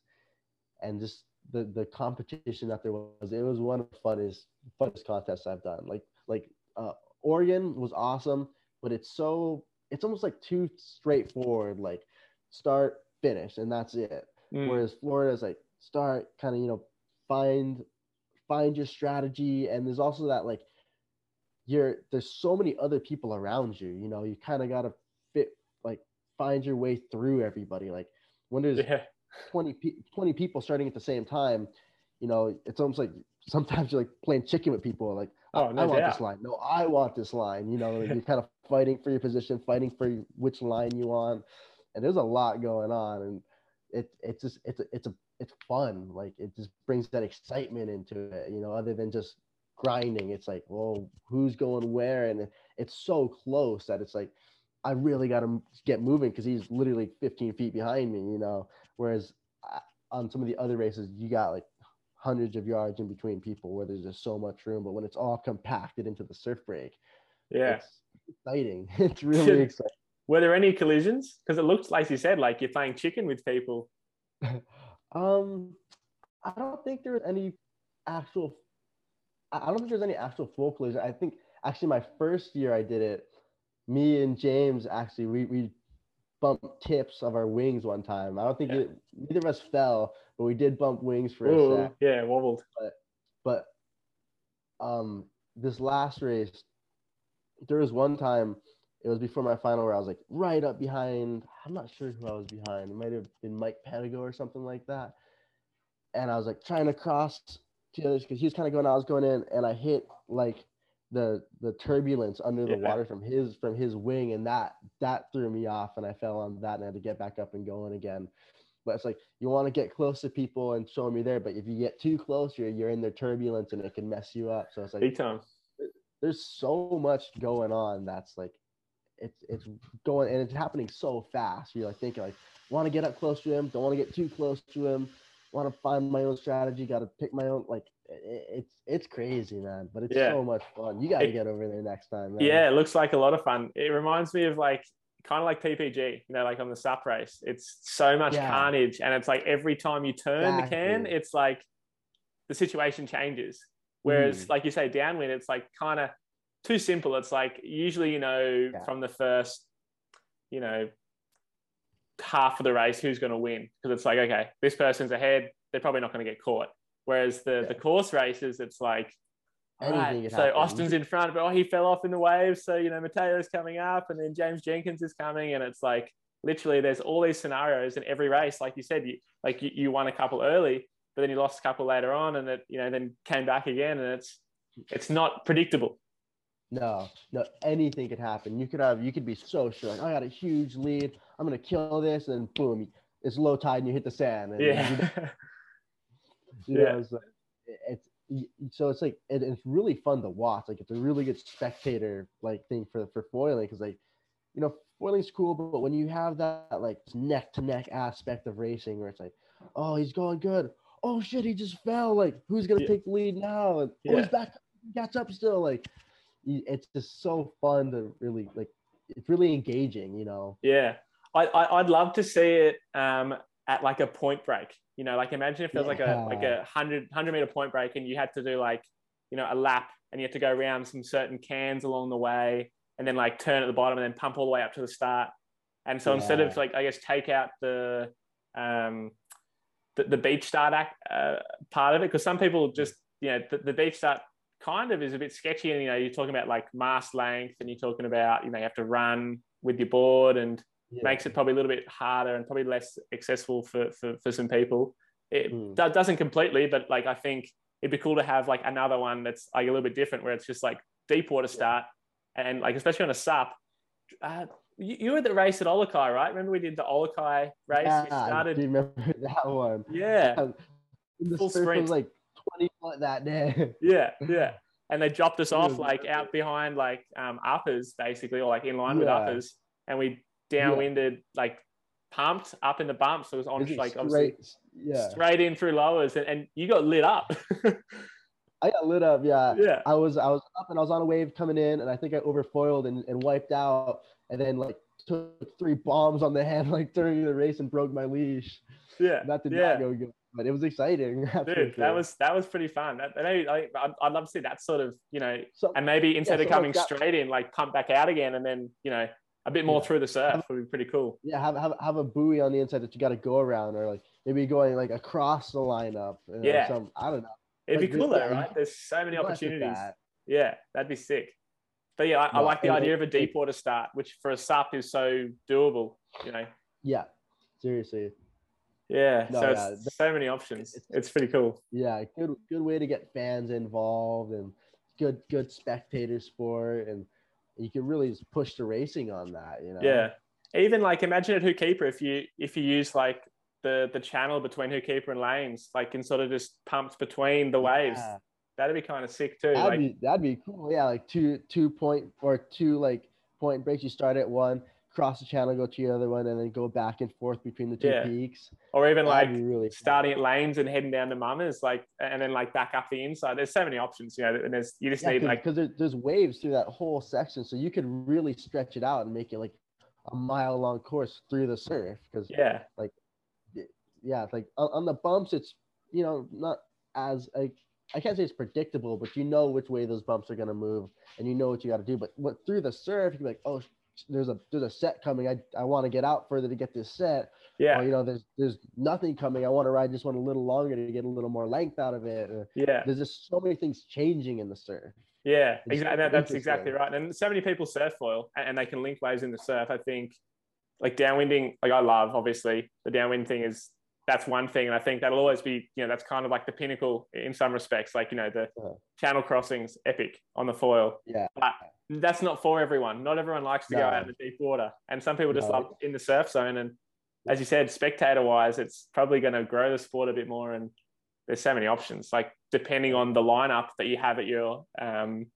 and just the the competition that there was. It was one of the funnest funnest contests I've done. Like like uh, Oregon was awesome, but it's so it's almost like too straightforward. Like start finish and that's it. Mm. Whereas Florida is like start kind of you know find find your strategy and there's also that like you're there's so many other people around you. You know you kind of gotta fit like find your way through everybody. Like when there's Yeah. 20, pe- 20 people starting at the same time, you know, it's almost like sometimes you're like playing chicken with people. Like, Oh, I, no I want this line. No, I want this line. You know, you're kind of fighting for your position, fighting for which line you want. And there's a lot going on. And it, it's just, it's, a, it's a, it's fun. Like it just brings that excitement into it, you know, other than just grinding. It's like, well, who's going where? And it's so close that it's like, I really got to get moving because he's literally 15 feet behind me, you know. Whereas uh, on some of the other races, you got like hundreds of yards in between people where there's just so much room. But when it's all compacted into the surf break, Yeah. it's exciting. It's really exciting. Were there any collisions? Because it looked like you said, like you're playing chicken with people. Um, I don't think there was any actual. I don't think there's any actual full collision. I think actually my first year I did it, me and James actually we we bumped tips of our wings one time. I don't think Yeah. it, neither of us fell, but we did bump wings for a sec. yeah, wobbled. But but um, this last race, there was one time. It was before my final where I was like right up behind. I'm not sure who I was behind. It might have been Mike Panago or something like that. And I was like trying to cross to the others because he was kind of going. I was going in, and I hit like the the turbulence under the Yeah. water from his from his wing, and that that threw me off, and I fell on that, and I had to get back up and going again. But it's like you want to get close to people and show them you're there, but if you get too close, you're you're in their turbulence, and it can mess you up. So it's like Big time. there's so much going on that's like it's it's going and it's happening so fast. You're like thinking like want to get up close to him, don't want to get too close to him, want to find my own strategy, got to pick my own like it's it's crazy, man. But it's Yeah. so much fun. You got to get over there next time, man. Yeah, it looks like a lot of fun. It reminds me of like kind of like PPG, you know, like on the SUP race. It's so much Yeah. carnage, and it's like every time you turn the can, it's like the situation changes. Whereas, Mm. like you say, downwind, it's like kind of too simple. It's like usually, you know, Yeah. from the first, you know, half of the race, who's going to win? Because it's like, okay, this person's ahead, they're probably not going to get caught. Whereas the the course races, it's like, right, so happen. Austin's in front, but oh, he fell off in the waves. So you know, Mateo's coming up, and then James Jenkins is coming, and it's like literally there's all these scenarios in every race. Like you said, you like you, you won a couple early, but then you lost a couple later on, and it you know then came back again, and it's it's not predictable. No, no, anything could happen. You could have, you could be so sure, like, I got a huge lead. I'm gonna kill this, and boom, it's low tide, and you hit the sand. You Yeah, you Yeah. it's, like- it's so it's like it, it's really fun to watch. Like it's a really good spectator like thing for for foiling because like you know, foiling's cool, but when you have that like neck to neck aspect of racing where it's like, oh, he's going good. Oh shit, he just fell. Like, who's gonna Yeah. take the lead now? And oh, he's back, he gets up still. Like, it's just so fun to really like. It's really engaging, you know. Yeah, I, I I'd love to see it um, at like a point break. You know, like imagine if there was like a like a 100, 100 meter point break and you had to do like you know a lap and you had to go around some certain cans along the way and then like turn at the bottom and then pump all the way up to the start. And so instead of like I guess take out the um, the, the beach start act, uh, part of it because some people just you know the, the beach start kind of is a bit sketchy and you know you're talking about like mast length and you're talking about you know you have to run with your board and Yeah. makes it probably a little bit harder and probably less accessible for for, for some people it Hmm. do- doesn't completely but like i think it'd be cool to have like another one that's like a little bit different where it's just like deep water start and like especially on a sup uh, you, you were at the race at OluKai, right? Remember we did the OluKai race? Yeah, we started, do remember that one. yeah, the Full sprint. like 20 foot that day. yeah, yeah. And they dropped us off like out behind like um, uppers, basically, or like in line with uppers, and we downwinded like pumped up in the bumps. So it was on like obviously straight, yeah. straight in through lowers, and, and you got lit up. I got lit up. Yeah. yeah, I was I was up and I was on a wave coming in and I think I overfoiled and, and wiped out and then like took three bombs on the head like during the race and broke my leash. yeah, That did yeah. not go good, but it was exciting. Dude, that was that was pretty fun. That, maybe, I, I'd, love to see that sort of, you know, so, and maybe instead of coming like that. straight in, like pump back out again, and then you know a bit more Yeah. through the surf would be pretty cool. yeah, have, have have a buoy on the inside that you got to go around or like maybe going like across the lineup. you know, Yeah. Some I don't know. It'd be Like, cool though, right? There's so many opportunities. that. Yeah, that'd be sick. But yeah, I, I like the idea of a deep water start, which for a sup is so doable. You know, Yeah. Seriously. Yeah. No, so yeah, it's so many options. It's pretty cool. Yeah, good good way to get fans involved and good good spectator sport and you can really just push the racing on that, you know. Yeah. Even like imagine at Hookipa if you if you use like the the channel between Hookipa and lanes, like and sort of just pumps between the waves. Yeah. That'd be kind of sick too. That'd like be that'd be cool. Yeah, like two two point or two like point breaks. You start at one, cross the channel, go to the other one, and then go back and forth between the two Yeah. peaks. or even like That'd be really fun. starting at lanes and heading down to Mama's, like and then like back up the inside. There's so many options, you know, and there's you just Yeah, need because like there, there's waves through that whole section, so you could really stretch it out and make it like a mile long course through the surf. Because yeah, like, yeah, like on, the bumps, it's you know not as like I can't say it's predictable, but you know which way those bumps are gonna move, and you know what you got to do. But what through the surf, you can be like, oh, there's a there's a set coming. I I want to get out further to get this set. yeah, Or you know, there's there's nothing coming. I want to ride this one a little longer to get a little more length out of it. Or yeah. there's just so many things changing in the surf. Yeah, It's exactly. That, that's exactly right. And so many people surf foil and, and they can link waves in the surf. I think like downwinding, like I love obviously the downwind thing is that's one thing. And I think that'll always be, you know, that's kind of like the pinnacle in some respects. Like, you know, the Uh-huh. channel crossings, epic on the foil. Yeah. But that's not for everyone. Not everyone likes to go out in the deep water. And some people just No. love in the surf zone. And as you said, spectator wise, it's probably going to grow the sport a bit more. And there's so many options. Like depending on the lineup that you have at your um,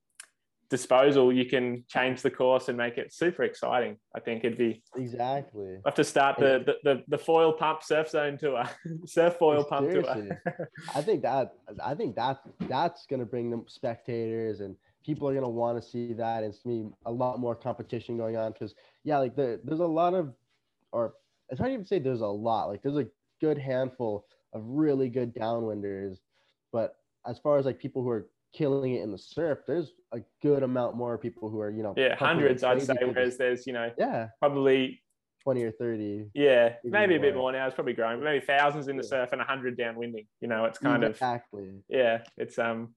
disposal, you can change the course and make it super exciting. I think it'd be Exactly. I have to start the the, the, the foil pump surf zone tour, surf foil pump Seriously. tour. I think that I think that that's gonna bring them spectators and people are gonna want to see that and see a lot more competition going on because yeah, like there, there's a lot of or it's hard to even say there's a lot like there's a good handful of really good downwinders, but as far as like people who are killing it in the surf, there's a good amount more people who are you know yeah, hundreds I'd say. Whereas there's you know yeah probably twenty or thirty. yeah Maybe a bit more. now. It's probably growing, but maybe thousands in the Yeah. surf and a hundred downwinding. You know, it's kind of exactly. yeah, it's um.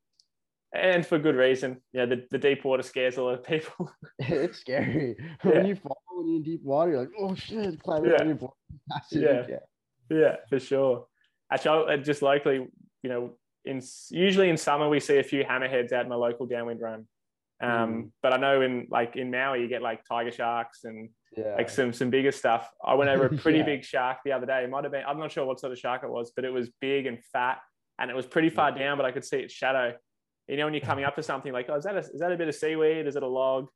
And for good reason, yeah. The, the deep water scares a lot of people. it's scary Yeah. when you fall when you're in deep water. You're like, oh shit, climbing Yeah. your board. as fast as you Yeah. Yeah, for sure. Actually, I- just locally, you know, in usually in summer we see a few hammerheads out in my local downwind run. Um, Mm. But I know in like in Maui you get like tiger sharks and Yeah. like some some bigger stuff. I went over a pretty Yeah. big shark the other day. It might have been I'm not sure what sort of shark it was, but it was big and fat, and it was pretty far down, but I could see its shadow. You know, when you're coming up to something like, oh, is that a, is that a bit of seaweed? Is it a log?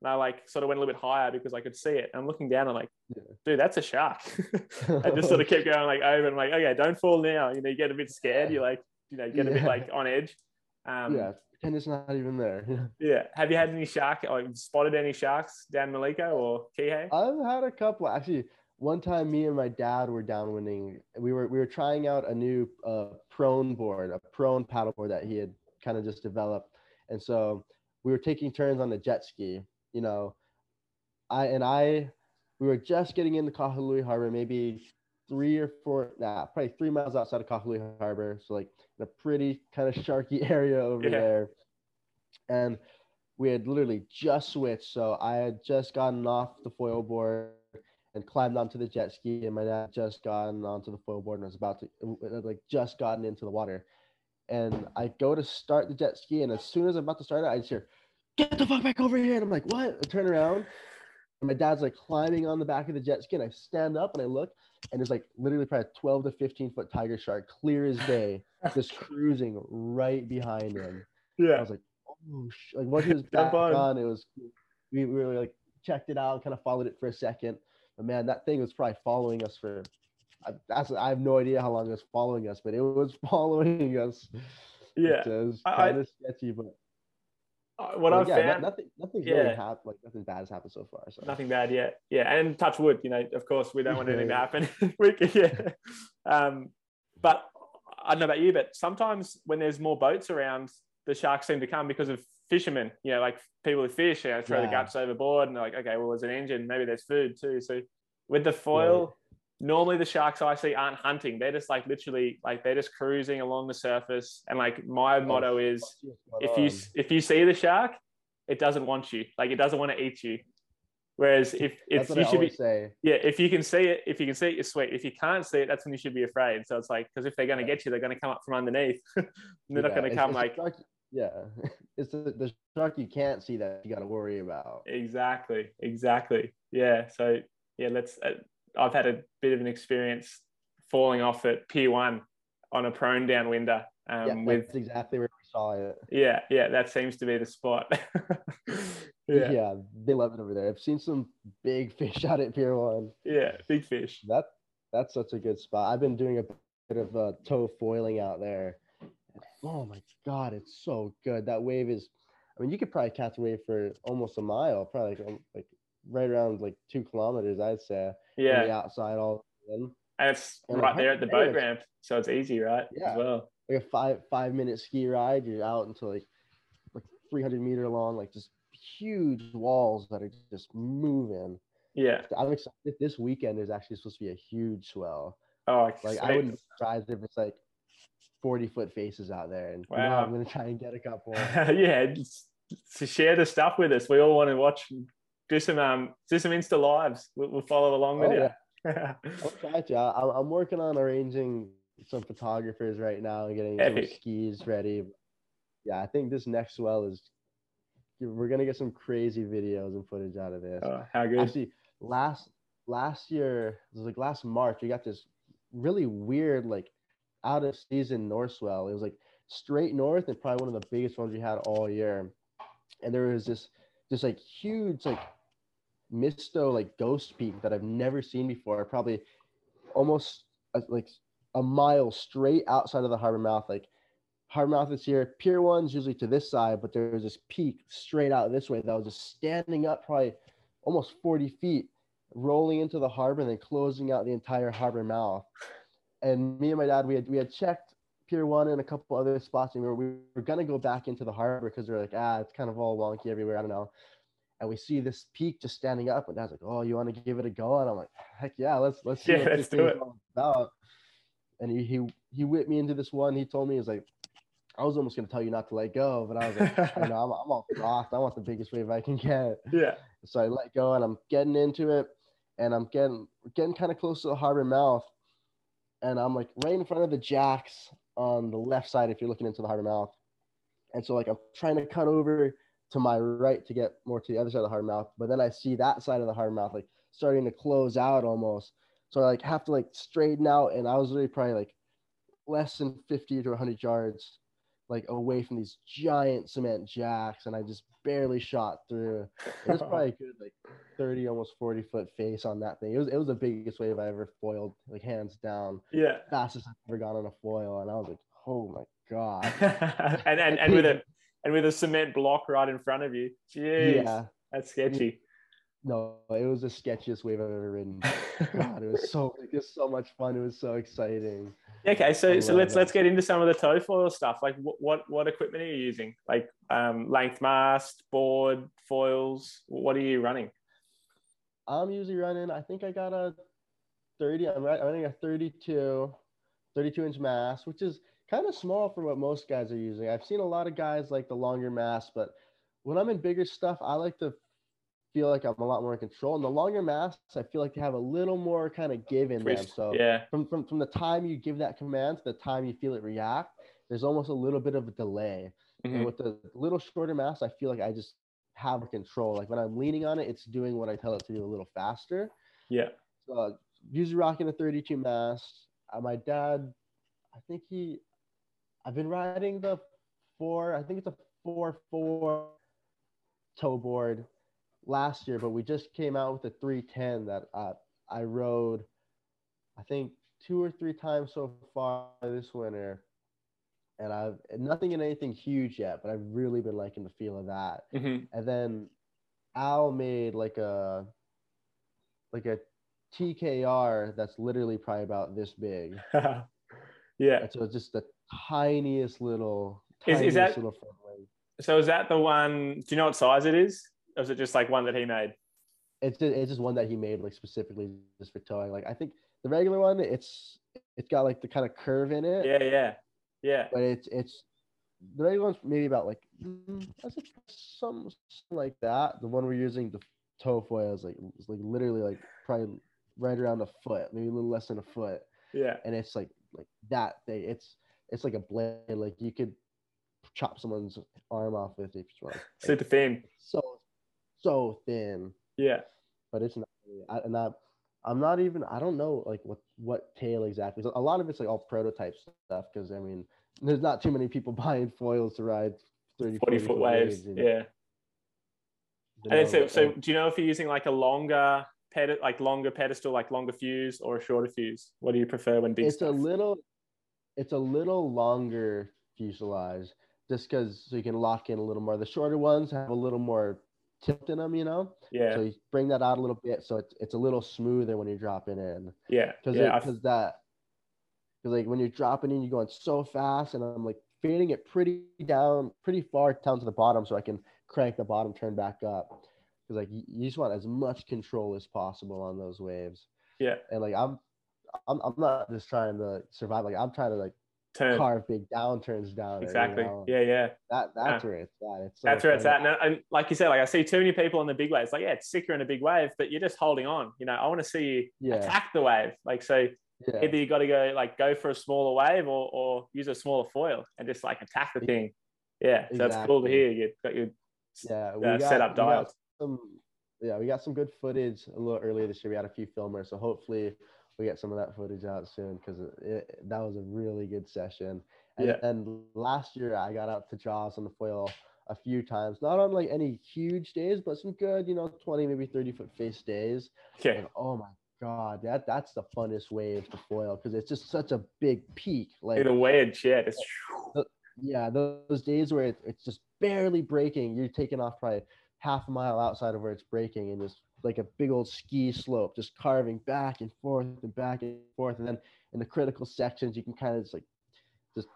And I like sort of went a little bit higher because I could see it. And I'm looking down, I'm like, Yeah. dude, that's a shark. I just sort of kept going like over and like, okay, don't fall now. You know, you get a bit scared. You're like, you know, get a bit Yeah. like on edge. Um, yeah, pretend it's not even there. yeah. Have you had any shark or spotted any sharks down Maliko or Kihei? I've had a couple. Actually, one time me and my dad were downwinding. We were we were trying out a new uh, prone board, a prone paddleboard that he had kind of just developed, and so we were taking turns on the jet ski. You know, I and I, we were just getting into Kahului Harbor, maybe three or four, nah, probably three miles outside of Kahului Harbor. So like in a pretty kind of sharky area over Yeah. there, and we had literally just switched. So I had just gotten off the foil board and climbed onto the jet ski, and my dad just gotten onto the foil board and was about to like just gotten into the water. And I go to start the jet ski, and as soon as I'm about to start it, I just hear, "Get the fuck back over here!" And I'm like, "What?" I turn around, and my dad's like climbing on the back of the jet ski, and I stand up and I look, and there's like literally probably a 12 to 15 foot tiger shark, clear as day, just cruising right behind him. Yeah. I was like, oh, sh-. like once he was back on. on, it was we, were like checked it out, kind of followed it for a second. But man, that thing was probably following us for. I, that's I have no idea how long it was following us, but it was following us. Yeah. it was I- kind of sketchy, but Uh, What but I've yeah, found, nothing, nothing's yeah. really happened. Like nothing bad has happened so far. So nothing bad yet. Yeah, and touch wood. You know, of course, we don't want anything to happen. we yeah. Um, but I don't know about you, but sometimes when there's more boats around, the sharks seem to come because of fishermen. You know, like people who fish, you know, throw the guts overboard, and they're like, okay, well, there's an engine. Maybe there's food too. So with the foil. Normally, the sharks I see aren't hunting. They're just like literally like they're just cruising along the surface. And like my motto is, if you if you see the shark, it doesn't want you. Like it doesn't want to eat you. Whereas if if you I should be say. yeah, if you can see it, if you can see it, you're sweet. If you can't see it, that's when you should be afraid. So it's like because if they're going to get you, they're going to come up from underneath. they're not going to come like shark- yeah, it's the, the shark you can't see that you got to worry about. exactly, exactly. Yeah. So yeah, let's. Uh, I've had a bit of an experience falling off at Pier One on a prone downwinder. Um, yeah, with that's exactly where we saw it. yeah, yeah, that seems to be the spot. yeah, yeah, they love it over there. I've seen some big fish out at Pier One. yeah, big fish. That that's such a good spot. I've been doing a bit of uh, tow foiling out there. Oh my god, it's so good. That wave is. I mean, you could probably catch a wave for almost a mile, probably like, um, like right around like two kilometers, I'd say. Yeah, the outside all in. and it's And right there at the boat ramp, so it's easy, right? Yeah. As well. like a five five minute ski ride. You're out into like like 300 meter long, like just huge walls that are just moving. Yeah. I'm excited. This weekend is actually supposed to be a huge swell. Oh, Like I wouldn't be surprised if it's like 40 foot faces out there. And you know, I'm gonna try and get a couple. yeah, just to share the stuff with us. We all want to watch, do some um, do some Insta lives. We'll, we'll follow along with Oh, you. I'll try to. I, I'm working on arranging some photographers right now and getting some skis ready. Yeah, I think this next swell is. We're gonna get some crazy videos and footage out of this. oh, how good! Actually, last last year, it was like last March, we got this really weird, like out of season north swell. It was like straight north and probably one of the biggest ones we had all year. And there was this this like huge like misto like ghost peak that I've never seen before. Probably almost uh, like a mile straight outside of the harbor mouth. Like harbor mouth is here. Pier one's usually to this side, but there was this peak straight out this way that was just standing up probably almost 40 feet, rolling into the harbor and then closing out the entire harbor mouth. And me and my dad, we had we had checked Pier One and a couple other spots, and we were, we were gonna go back into the harbor because they're like, ah, it's kind of all wonky everywhere. I don't know. And we see this peak just standing up, and Dad's like, "Oh, you want to give it a go?" And I'm like, "Heck yeah, let's let's see Yeah, what let's this do it. all about." And he he he whipped me into this one. He told me he was like, I was almost gonna tell you not to let go, but I was like, you know, I'm, I'm all frost. I want the biggest wave I can get. yeah, So I let go and I'm getting into it and I'm getting getting kind of close to the harbor mouth. And I'm like right in front of the jacks on the left side if you're looking into the harbor mouth. And so like I'm trying to cut over to my right to get more to the other side of the hard mouth. But then I see that side of the hard mouth like starting to close out almost. So I like have to like straighten out and I was really probably like less than 50 to 100 yards like away from these giant cement jacks, and I just barely shot through. It was probably a good like 30, almost 40 foot face on that thing. It was it was the biggest wave I ever foiled, like hands down. Yeah. Fastest I've ever gone on a foil, and I was like, oh my god. and and and with a and with a cement block right in front of you. Jeez. Yeah. That's sketchy. No, it was the sketchiest wave I've ever ridden. God, it was so just so much fun. It was so exciting. Okay, so so let's let's get into some of the tow foil stuff. Like what what, what equipment are you using? Like um, length mast, board, foils. What are you running? I'm usually running. I think I got a 30. I'm running a 32, 32 inch mast, which is kind of small for what most guys are using. I've seen a lot of guys like the longer mast, but when I'm in bigger stuff, I like to feel like I'm a lot more in control. And the longer masts, I feel like they have a little more kind of give in them. So yeah, from, from from the time you give that command to the time you feel it react, there's almost a little bit of a delay. Mm-hmm. And with the little shorter mast, I feel like I just have control. Like when I'm leaning on it, it's doing what I tell it to do a little faster. Yeah. So uh, usually rocking a 32 mast. Uh, my dad, I think he, I've been riding the four. I think it's a four four tow board last year, but we just came out with a 310 that uh, I rode, I think two or three times so far this winter. And I've nothing in anything huge yet, but I've really been liking the feel of that. Mm-hmm. And then Al made like a like a TKR that's literally probably about this big. yeah. And so it's just the tiniest little tiniest is, is that, little So is that the one? Do you know what size it is? Or is it just like one that he made? It's just, it's just one that he made like specifically just for towing. Like I think the regular one, it's it's got like the kind of curve in it. Yeah, yeah, yeah. But it's it's the regular one's maybe about like something like that. The one we're using, the tow foil is like it's like literally like probably right around a foot, maybe a little less than a foot. Yeah. And it's like like that thing. It's it's like a blade. Like you could chop someone's arm off with it if you want. Super thin. So so thin. Yeah. But it's not, I, and I, I'm not even, I don't know like what, what tail exactly. So a lot of it's like all prototype stuff. Cause I mean, there's not too many people buying foils to ride 30, 40, 40 foot waves. yeah. And so, so do you know if you're using like a longer ped, like longer pedestal, like longer fuse or a shorter fuse? What do you prefer when big It's stuff? a little, it's a little longer fuselage just because so you can lock in a little more. The shorter ones have a little more tilt in them, you know. Yeah. So you bring that out a little bit, so it's it's a little smoother when you're dropping in. Yeah. Because yeah, because that because like when you're dropping in, you're going so fast, and I'm like fading it pretty down, pretty far down to the bottom, so I can crank the bottom turn back up. Because like you, you just want as much control as possible on those waves. Yeah. And like I'm, I'm, I'm not just trying to survive. Like I'm trying to like turn. carve big downturns down. Exactly. you know? Yeah, yeah. That that's yeah. where it's at. It's so that's where it's at. And, and, like you said, like I see too many people on the big waves. Like, yeah, it's sick you're in a big wave, but you're just holding on. You know, I want to see you yeah. attack the wave. Like, so yeah. either you got to go like go for a smaller wave or or use a smaller foil and just like attack the thing. Yeah, so exactly. that's cool to hear. You got your yeah we uh, got, set up dials. Some, yeah, we got some good footage a little earlier this year. We had a few filmers, so hopefully we get some of that footage out soon because that was a really good session. And, yeah. and last year I got out to Jaws on the foil a few times, not on like any huge days, but some good, you know, 20, maybe 30 foot face days. Okay. And, oh my God, that that's the funnest wave to foil because it's just such a big peak. Like the wedge, yeah. It's... Yeah, those days where it, it's just barely breaking, you're taking off probably half a mile outside of where it's breaking and just like a big old ski slope, just carving back and forth and back and forth. And then in the critical sections, you can kind of just like just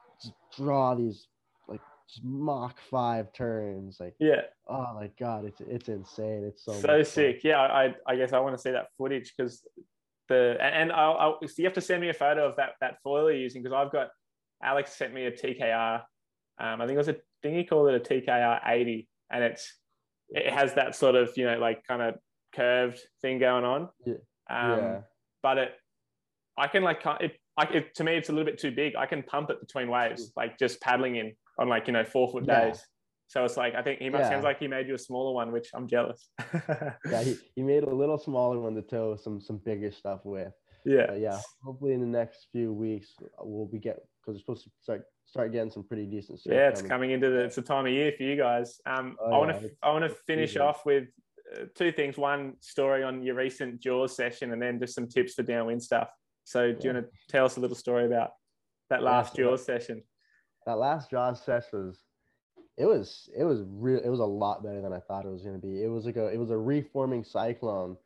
draw these like Mach five turns. Like yeah. Oh my god, it's it's insane. It's so so sick. Yeah, I I guess I want to see that footage because the and I'll, I'll so you have to send me a photo of that that foil you're using because I've got Alex sent me a TKR. Um, I think it was a thing he called it a TKR 80, and it's it has that sort of you know like kind of curved thing going on. Yeah. Um, yeah. But it, I can like it I, it, to me, it's a little bit too big. I can pump it between waves, like just paddling in on like, you know, four foot yeah. days. So it's like, I think he must, yeah. sounds like he made you a smaller one, which I'm jealous. yeah, he, he made a little smaller one to tow some, some bigger stuff with. Yeah. But yeah. Hopefully in the next few weeks, we'll be get, because we're supposed to start start getting some pretty decent. Yeah, it's coming. coming into the it's the time of year for you guys. Um, Oh, I want to it's- I want to finish easy. off with uh, two things. One story on your recent Jaws session, and then just some tips for downwind stuff. So, do you want to tell us a little story about that last so- Jaws session? that last Jaws session was it was it was real it was a lot better than I thought it was gonna be. It was like a it was a reforming cyclone.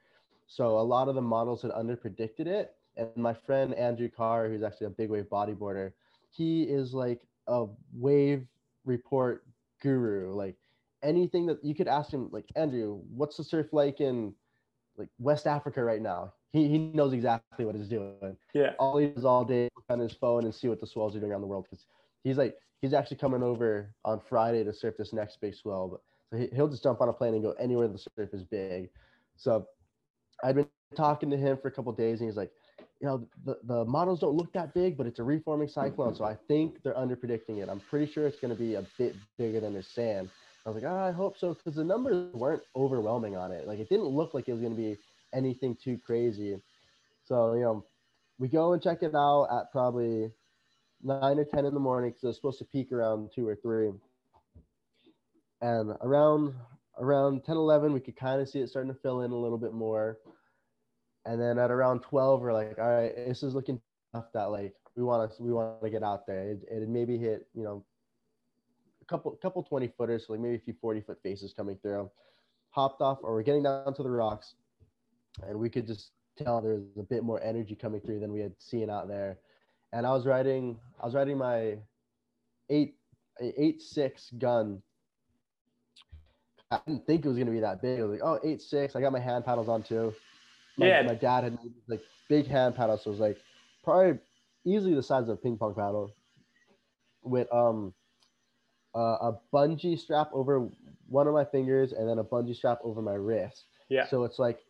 So a lot of the models had underpredicted it. And my friend Andrew Carr, who's actually a big wave bodyboarder, he is like a wave report guru. Like anything that you could ask him, like Andrew, what's the surf like in like West Africa right now? He, he knows exactly what he's doing Yeah, all he does all day is on his phone and see what the swells are doing around the world because he's like he's actually coming over on Friday to surf this next big swell. But so he, he'll just jump on a plane and go anywhere the surf is big. So I'd been talking to him for a couple days and he's like, you know, the, the models don't look that big, but it's a reforming cyclone. So I think they're under predicting it. I'm pretty sure it's going to be a bit bigger than they're saying. I was like, oh, I hope so, because the numbers weren't overwhelming on it. Like it didn't look like it was going to be anything too crazy. So you know, we go and check it out at probably nine or ten in the morning because it was supposed to peak around two or three. And around around 10, 11, we could kind of see it starting to fill in a little bit more. And then at around 12, we're like, all right, this is looking tough that like we want to we want to get out there. It, it maybe hit, you know, couple couple 20 footers, so like maybe a few 40 foot faces coming through. Hopped off, or we're getting down to the rocks, and we could just tell there was a bit more energy coming through than we had seen out there. And I was riding, I was riding my eight eight six gun. I didn't think it was gonna be that big. I was like, oh, eight six. I got my hand paddles on too. My, Yeah. My dad had like big hand paddles, so it was like probably easily the size of a ping pong paddle, with um uh, a bungee strap over one of my fingers and then a bungee strap over my wrist. yeah, So it's like,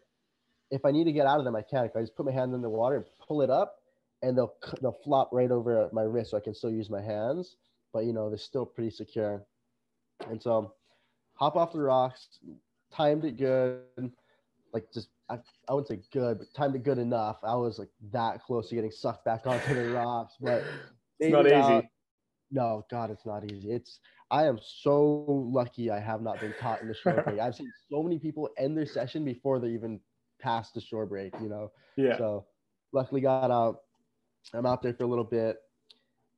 if I need to get out of them, I can. I just put my hand in the water and pull it up, and they'll they'll flop right over my wrist, so I can still use my hands. But you know, they're still pretty secure. And so, hop off the rocks, timed it good, like just I, I wouldn't say good, but timed it good enough. I was like that close to getting sucked back onto the rocks, but it's not easy. out. No, God, it's not easy. It's I am so lucky I have not been caught in the shore break. I've seen so many people end their session before they even pass the shore break, you know. Yeah, So luckily got out. I'm out there for a little bit.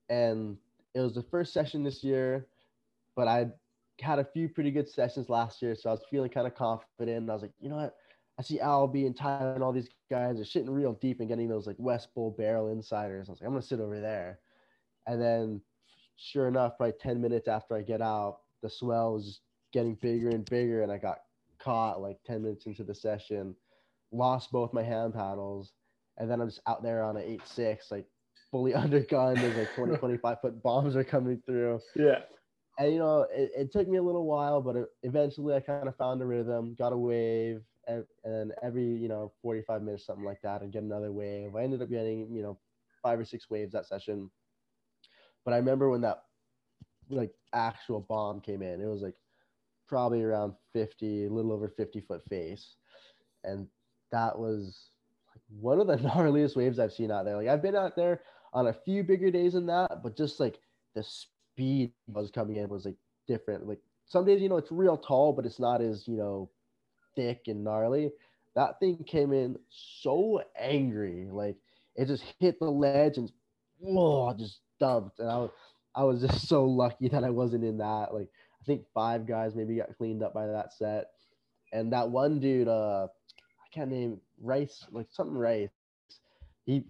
And it was the first session this year, but I had a few pretty good sessions last year. So I was feeling kind of confident. And I was like, you know what? I see Albee and Tyler and all these guys are shitting real deep and getting those like West Bowl barrel insiders. I was like, I'm gonna sit over there. And then sure enough, probably 10 minutes after I get out, the swell was just getting bigger and bigger, and I got caught like 10 minutes into the session, lost both my hand paddles, and then I'm just out there on an 8-6, like fully undergunned There's like 20, 25 foot bombs are coming through. yeah, And you know, it, it took me a little while, but it, eventually I kind of found a rhythm, got a wave, and, and every you know 45 minutes, something like that, and get another wave. I ended up getting you know five or six waves that session. But I remember when that like actual bomb came in, it was like probably around 50, a little over 50 foot face, and that was like one of the gnarliest waves I've seen out there. Like I've been out there on a few bigger days than that, but just like the speed was coming in was like different. Like some days, you know, it's real tall, but it's not as, you know, thick and gnarly. That thing came in so angry. Like it just hit the ledge and whoa, just dumped. And I was I was just so lucky that I wasn't in that. Like I think five guys maybe got cleaned up by that set. And that one dude, uh I can't name Rice, like something Rice. He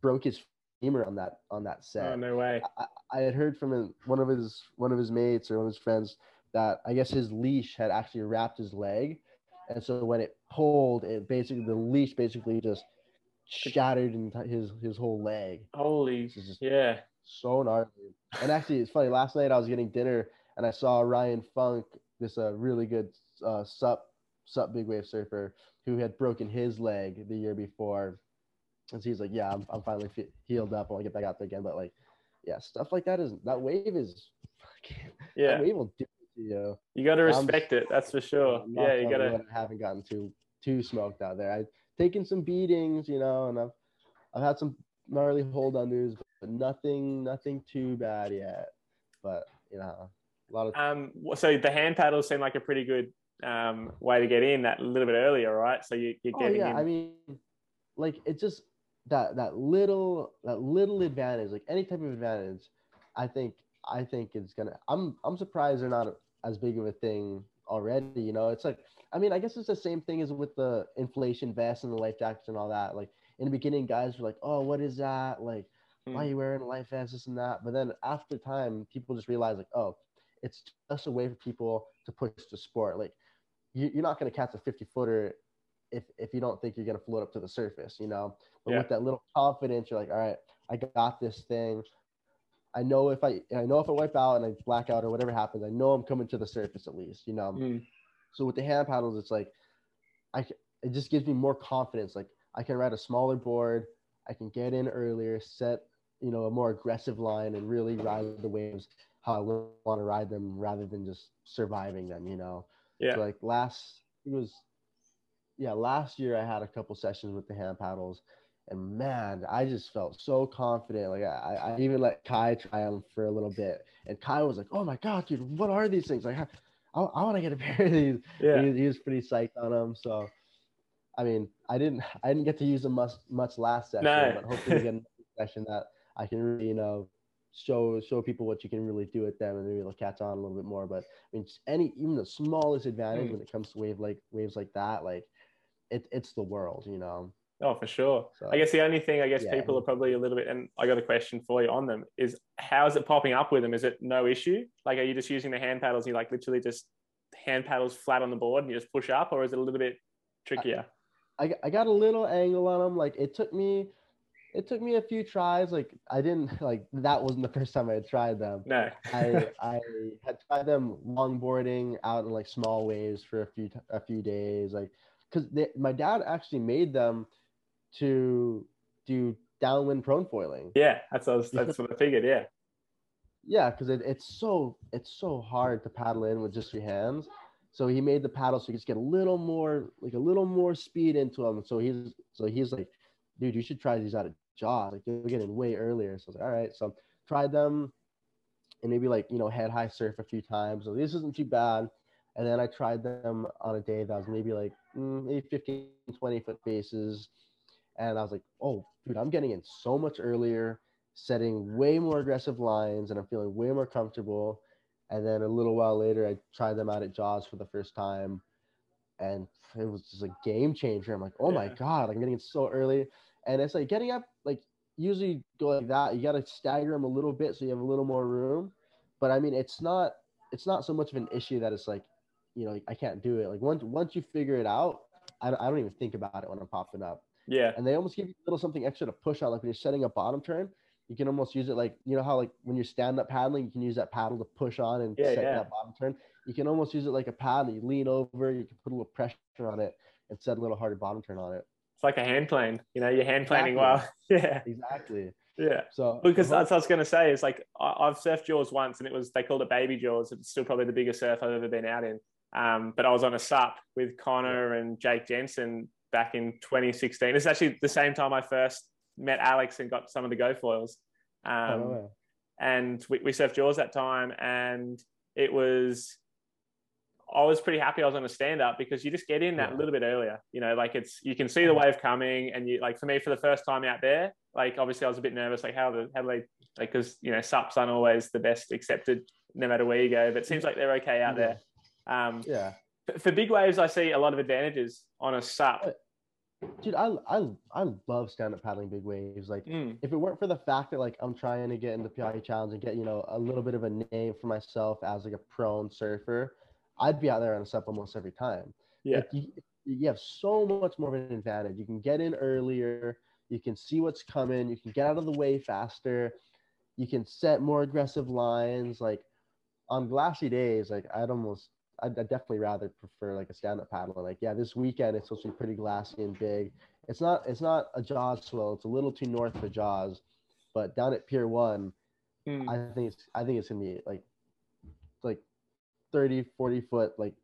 broke his femur on that on that set. oh no way. I, I had heard from one of his one of his mates or one of his friends that I guess his leash had actually wrapped his leg, and so when it pulled, it basically the leash basically just shattered in his his whole leg. Holy, yeah, so gnarly. And actually, it's funny. Last night I was getting dinner and I saw Ryan Funk, this uh, really good uh, sup sup big wave surfer who had broken his leg the year before. And so he's like, "Yeah, I'm, I'm finally fe- healed up. I want to get back out there again." But like, yeah, stuff like that is that wave is yeah. that wave will do it to you. You got to respect it. That's for sure. Yeah, you got to. I haven't gotten too too smoked out there. I've taken some beatings, you know, and I've I've had some gnarly hold unders, but nothing nothing too bad yet. But you know, a lot of Um, so the hand paddles seem like a pretty good um, way to get in that a little bit earlier, right? So you, you're oh getting yeah, in. I mean, like it's just that that little that little advantage, like any type of advantage, I think I think it's gonna. I'm I'm surprised they're not as big of a thing already. You know, it's like I mean, I guess it's the same thing as with the inflation vest and the life jackets and all that. Like in the beginning, guys were like, "Oh, what is that? Like, why are you wearing a life vest? This and that." But then after time, people just realize like, "Oh, it's just a way for people to push the sport. Like, you, you're not gonna catch a 50 footer if if you don't think you're gonna float up to the surface, you know." But Yeah. with that little confidence, you're like, "All right, I got this thing." I know if I I know if I wipe out and I black out or whatever happens, I know I'm coming to the surface at least, you know. Mm. So with the hand paddles, it's like I, it just gives me more confidence. Like I can ride a smaller board, I can get in earlier, set you know a more aggressive line, and really ride the waves how I want to ride them rather than just surviving them. You know. Yeah. So like last it was yeah last year I had a couple sessions with the hand paddles. And man, I just felt so confident. Like I, I even let Kai try them for a little bit, and Kai was like, "Oh my god, dude, what are these things? Like, I, I, I want to get a pair of these." Yeah. he, he was pretty psyched on them. So, I mean, I didn't I didn't get to use them much much last session, No. but hopefully we get another session that I can really you know show show people what you can really do with them and maybe they'll catch on a little bit more. But I mean, any even the smallest advantage Mm. when it comes to wave like waves like that, like it, it's the world, you know. Oh, for sure. So- I guess the only thing I guess Yeah. people are probably a little bit, and I got a question for you on them is how is it popping up with them? Is it no issue? Like, are you just using the hand paddles? And you like literally just hand paddles flat on the board and you just push up, or is it a little bit trickier? I, got- I got a little angle on them. Like it took me, it took me a few tries. Like I didn't like that wasn't the first time I had tried them. No. I I had tried them longboarding out in like small waves for a few a few days, like because my dad actually made them to do downwind prone foiling. yeah, that's what I was, that's what I figured. Yeah. Yeah, because it, it's so it's so hard to paddle in with just your hands. So he made the paddle so you just get a little more like a little more speed into them. So he's so he's like, dude, you should try these out of Jaws. Like you'll get in way earlier. So I was like, all right. So tried them and maybe like you know head high surf a few times. So this isn't too bad. And then I tried them on a day that was maybe like mm, maybe 15, 20 foot bases. And I was like, oh, dude, I'm getting in so much earlier, setting way more aggressive lines, and I'm feeling way more comfortable. And then a little while later, I tried them out at Jaws for the first time, and it was just a game changer. I'm like, oh my Yeah. god, I'm getting in so early, and it's like getting up like usually go like that. You got to stagger them a little bit so you have a little more room. But I mean, it's not it's not so much of an issue that it's like, you know, I can't do it. Like once once you figure it out, I don't, I don't even think about it when I'm popping up Yeah. and they almost give you a little something extra to push on. Like when you're setting a bottom turn, you can almost use it like you know how like when you're stand up paddling, you can use that paddle to push on and Yeah, set yeah. that bottom turn. You can almost use it like a paddle. You lean over, you can put a little pressure on it and set a little harder bottom turn on it. It's like a hand plane. You know, you're hand planning Exactly. well. Yeah. Exactly. Yeah. So Because that's what I was going to say. Is like I, I've surfed Jaws once, and it was they called it Baby Jaws. It's still probably the biggest surf I've ever been out in. Um, but I was on a sup with Connor and Jake Jensen back in 2016. It's actually the same time I first met Alex and got some of the GoFoils. Um, no way. and we, we surfed Jaws that time, and it was. I was pretty happy I was on a stand up because you just get in that little bit earlier. You know, like it's you can see the wave coming, and you like for me for the first time out there, like obviously I was a bit nervous, like how the how do they like because you know sups aren't always the best accepted no matter where you go, but it seems like they're okay out there. Um, yeah, for, big waves, I see a lot of advantages on a sup. dude, I I I love stand up paddling big waves. Like Mm, if it weren't for the fact that like I'm trying to get in the Pe'ahi challenge and get you know a little bit of a name for myself as like a prone surfer, I'd be out there on a sup almost every time. yeah, Like, you, you have so much more of an advantage. You can get in earlier. You can see what's coming. You can get out of the way faster. You can set more aggressive lines. Like on glassy days, like I'd almost, I'd, I'd definitely rather prefer like a stand-up paddle. Like yeah, this weekend it's supposed to be pretty glassy and big. It's not, it's not a Jaws swell. It's a little too north for Jaws, but down at Pier One, Mm, I think it's, I think it's gonna be like, like 30, 40 foot like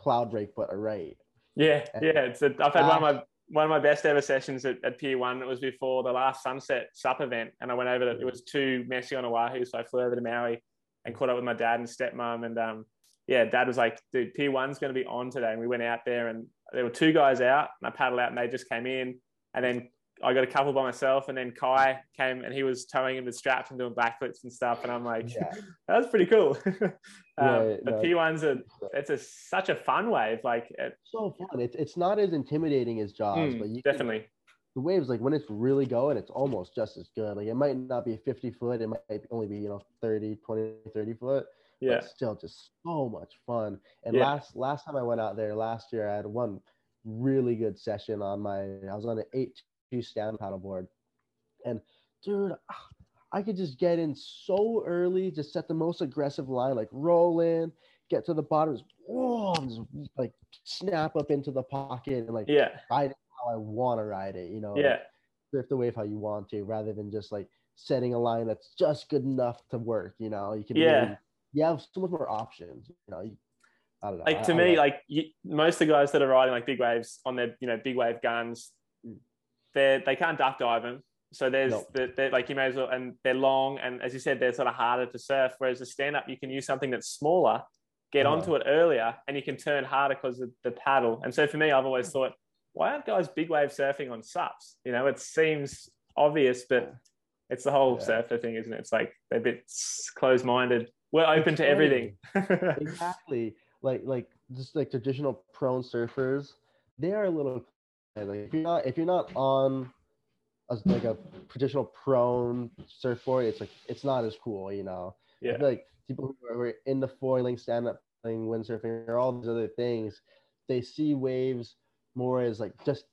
Cloudbreak, but a right. yeah, yeah. It's a, I've had one of my one of my best ever sessions at, at Pier One. It was before the last sunset sup event, and I went over to. It was too messy on Oahu, so I flew over to Maui and caught up with my dad and stepmom. And um, yeah, dad was like, "Dude, Pier One's going to be on today." And we went out there, and there were two guys out, and I paddled out, and they just came in, and then I got a couple by myself, and then Kai came and he was towing him with straps and doing backflips and stuff, and I'm like, yeah. that was pretty cool. um, yeah, the no, P ones are it's a such a fun wave, like it, so fun. It's it's not as intimidating as Jaws, mm, but you definitely. Can, the waves like when it's really going it's almost just as good like it might not be 50 foot it might only be you know 30 20 30 foot yeah still just so much fun and yeah. last last time i went out there last year i had one really good session on my i was on an 8 2 stand paddleboard and dude i could just get in so early just set the most aggressive line like roll in get to the bottom just, whoa, just like snap up into the pocket and like yeah ride how I want to ride it, you know. Yeah. Drift the wave how you want to, rather than just like setting a line that's just good enough to work. You know, you can. Yeah. Really, you have so much more options. You know. You, I don't know. Like to I, me, I like you, most of the guys that are riding like big waves on their, you know, big wave guns, mm. they they can't duck dive them. So there's the, they're like you may as well, and they're long, and as you said, they're sort of harder to surf. Whereas the stand up, you can use something that's smaller, get onto it earlier, and you can turn harder because of the paddle. And so for me, I've always thought why aren't guys big wave surfing on sups? You know, it seems obvious, but it's the whole yeah. surfer thing, isn't it? It's like they're a bit closed minded. We're open it's to everything. exactly. Like like just like traditional prone surfers, they are a little like if you're not if you're not on a, like a traditional prone surfboard, it's like it's not as cool, you know. Yeah. like people who are in the foiling, stand up playing windsurfing, or all these other things, they see waves more as like just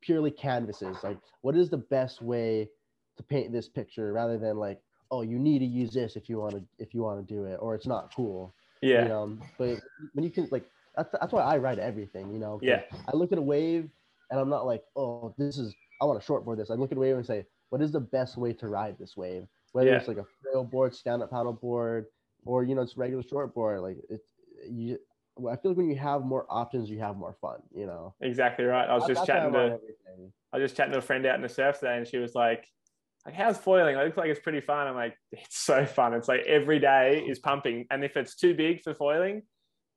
purely canvases. Like, what is the best way to paint this picture rather than like, oh, you need to use this if you want to if you want to do it, or it's not cool. Yeah. You know, but when you can like that's that's why I write everything. You know. Yeah. I look at a wave and I'm not like, oh, this is I want to shortboard this. I look at a wave and say, what is the best way to ride this wave? Whether yeah. it's like a frail board, stand up paddle board, or you know, it's regular shortboard. Like it's you I feel like when you have more options, you have more fun. You know. Exactly right. I was just chatting to. I was just chatting to a friend out in the surf today, and she was like, "Like, how's foiling? It looks like it's pretty fun." I'm like, "It's so fun. It's like every day is pumping, and if it's too big for foiling,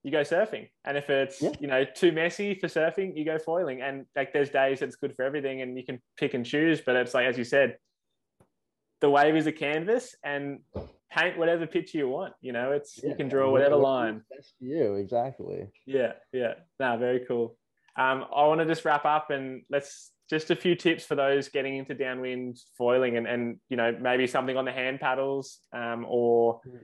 you go surfing, and if it's yeah. you know too messy for surfing, you go foiling. And like, there's days that's good for everything, and you can pick and choose. But it's like as you said, the wave is a canvas, and paint whatever picture you want. You know, it's yeah, you can draw whatever line. Best for you, exactly. Yeah, yeah. No, very cool. Um, I want to just wrap up and let's just a few tips for those getting into downwind foiling and, and you know maybe something on the hand paddles um, or mm.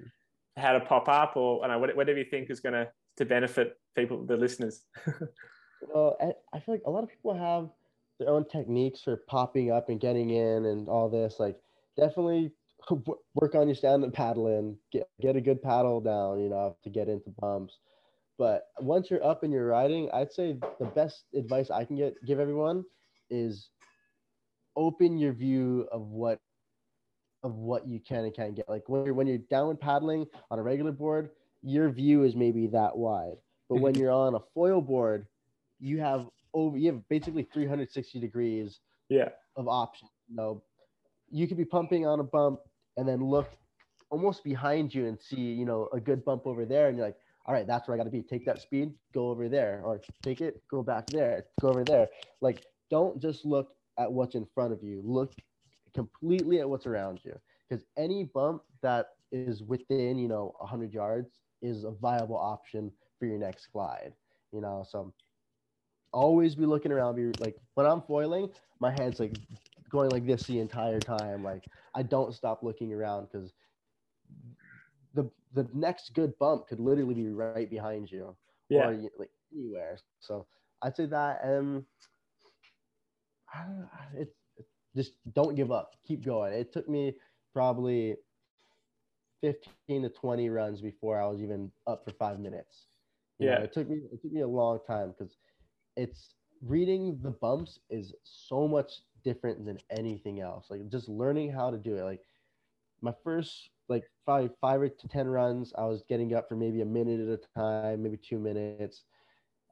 how to pop up or I know whatever you think is going to to benefit people the listeners. well, I, feel like a lot of people have their own techniques for popping up and getting in and all this. Like definitely work on your stand-up paddling, get get a good paddle down, you know, to get into bumps. But once you're up and you're riding, I'd say the best advice I can get give everyone is open your view of what of what you can and can't get. Like when you're when you're downwind paddling on a regular board, your view is maybe that wide. But when mhm. you're on a foil board, you have over you have basically 360 degrees yeah of options. You know, you could be pumping on a bump and then look almost behind you and see, you know, a good bump over there. And you're like, all right, that's where I got to be. Take that speed, go over there, or take it, go back there, go over there. Like, don't just look at what's in front of you. Look completely at what's around you. Because any bump that is within, you know, 100 yards is a viable option for your next glide. You know, so always be looking around. Be like when I'm foiling, my head's like going like this the entire time. Like I don't stop looking around because the the next good bump could literally be right behind you yeah. or like anywhere. So I'd say that um it, it just don't give up. Keep going. It took me probably 15 to 20 runs before I was even up for five minutes. You yeah. Know, it took me it took me a long time because it's reading the bumps is so much different than anything else. Like just learning how to do it. Like my first like five five or to ten runs, I was getting up for maybe a minute at a time, maybe two minutes.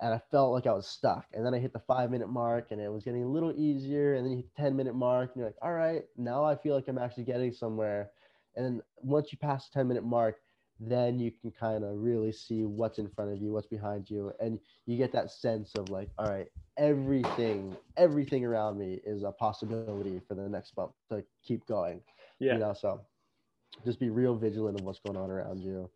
and I felt like I was stuck. And then I hit the five minute mark and it was getting a little easier. And then you hit the 10 minute mark and you're like, all right, now I feel like I'm actually getting somewhere. And then once you pass the 10 minute mark, then you can kind of really see what's in front of you, what's behind you. And you get that sense of like, all right, everything, everything around me is a possibility for the next bump to keep going. Yeah. You know, so just be real vigilant of what's going on around you.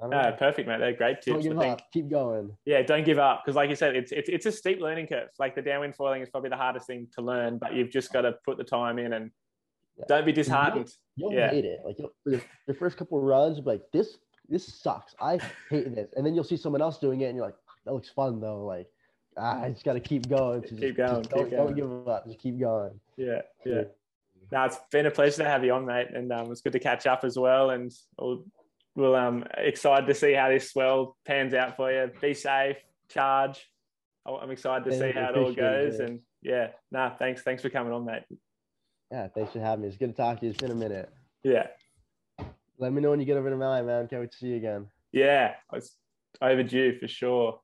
Uh, perfect, mate. They're great tips. Don't give up. Keep going. Yeah, don't give up because, like you said, it's, it's it's a steep learning curve. Like the downwind foiling is probably the hardest thing to learn, but you've just got to put the time in and yeah. don't be disheartened. You'll, you'll yeah. hate it. Like your, your first couple of runs, like this this sucks. I hate this, and then you'll see someone else doing it, and you're like, that looks fun though. Like ah, I just got to keep going. Keep just, going. Just keep don't, going. don't give up. Just keep going. Yeah, yeah. Now it's been a pleasure to have you on, mate, and um, it's good to catch up as well. And we'll, we'll um excited to see how this swell pans out for you. Be safe, charge. I'm excited to see how it all goes. It, and yeah, nah, thanks, thanks for coming on, mate. Yeah, thanks for having me. It's good to talk to you. It's been a minute. Yeah. Let me know when you get over to Maui, man. Can't wait to see you again. Yeah, it's overdue for sure.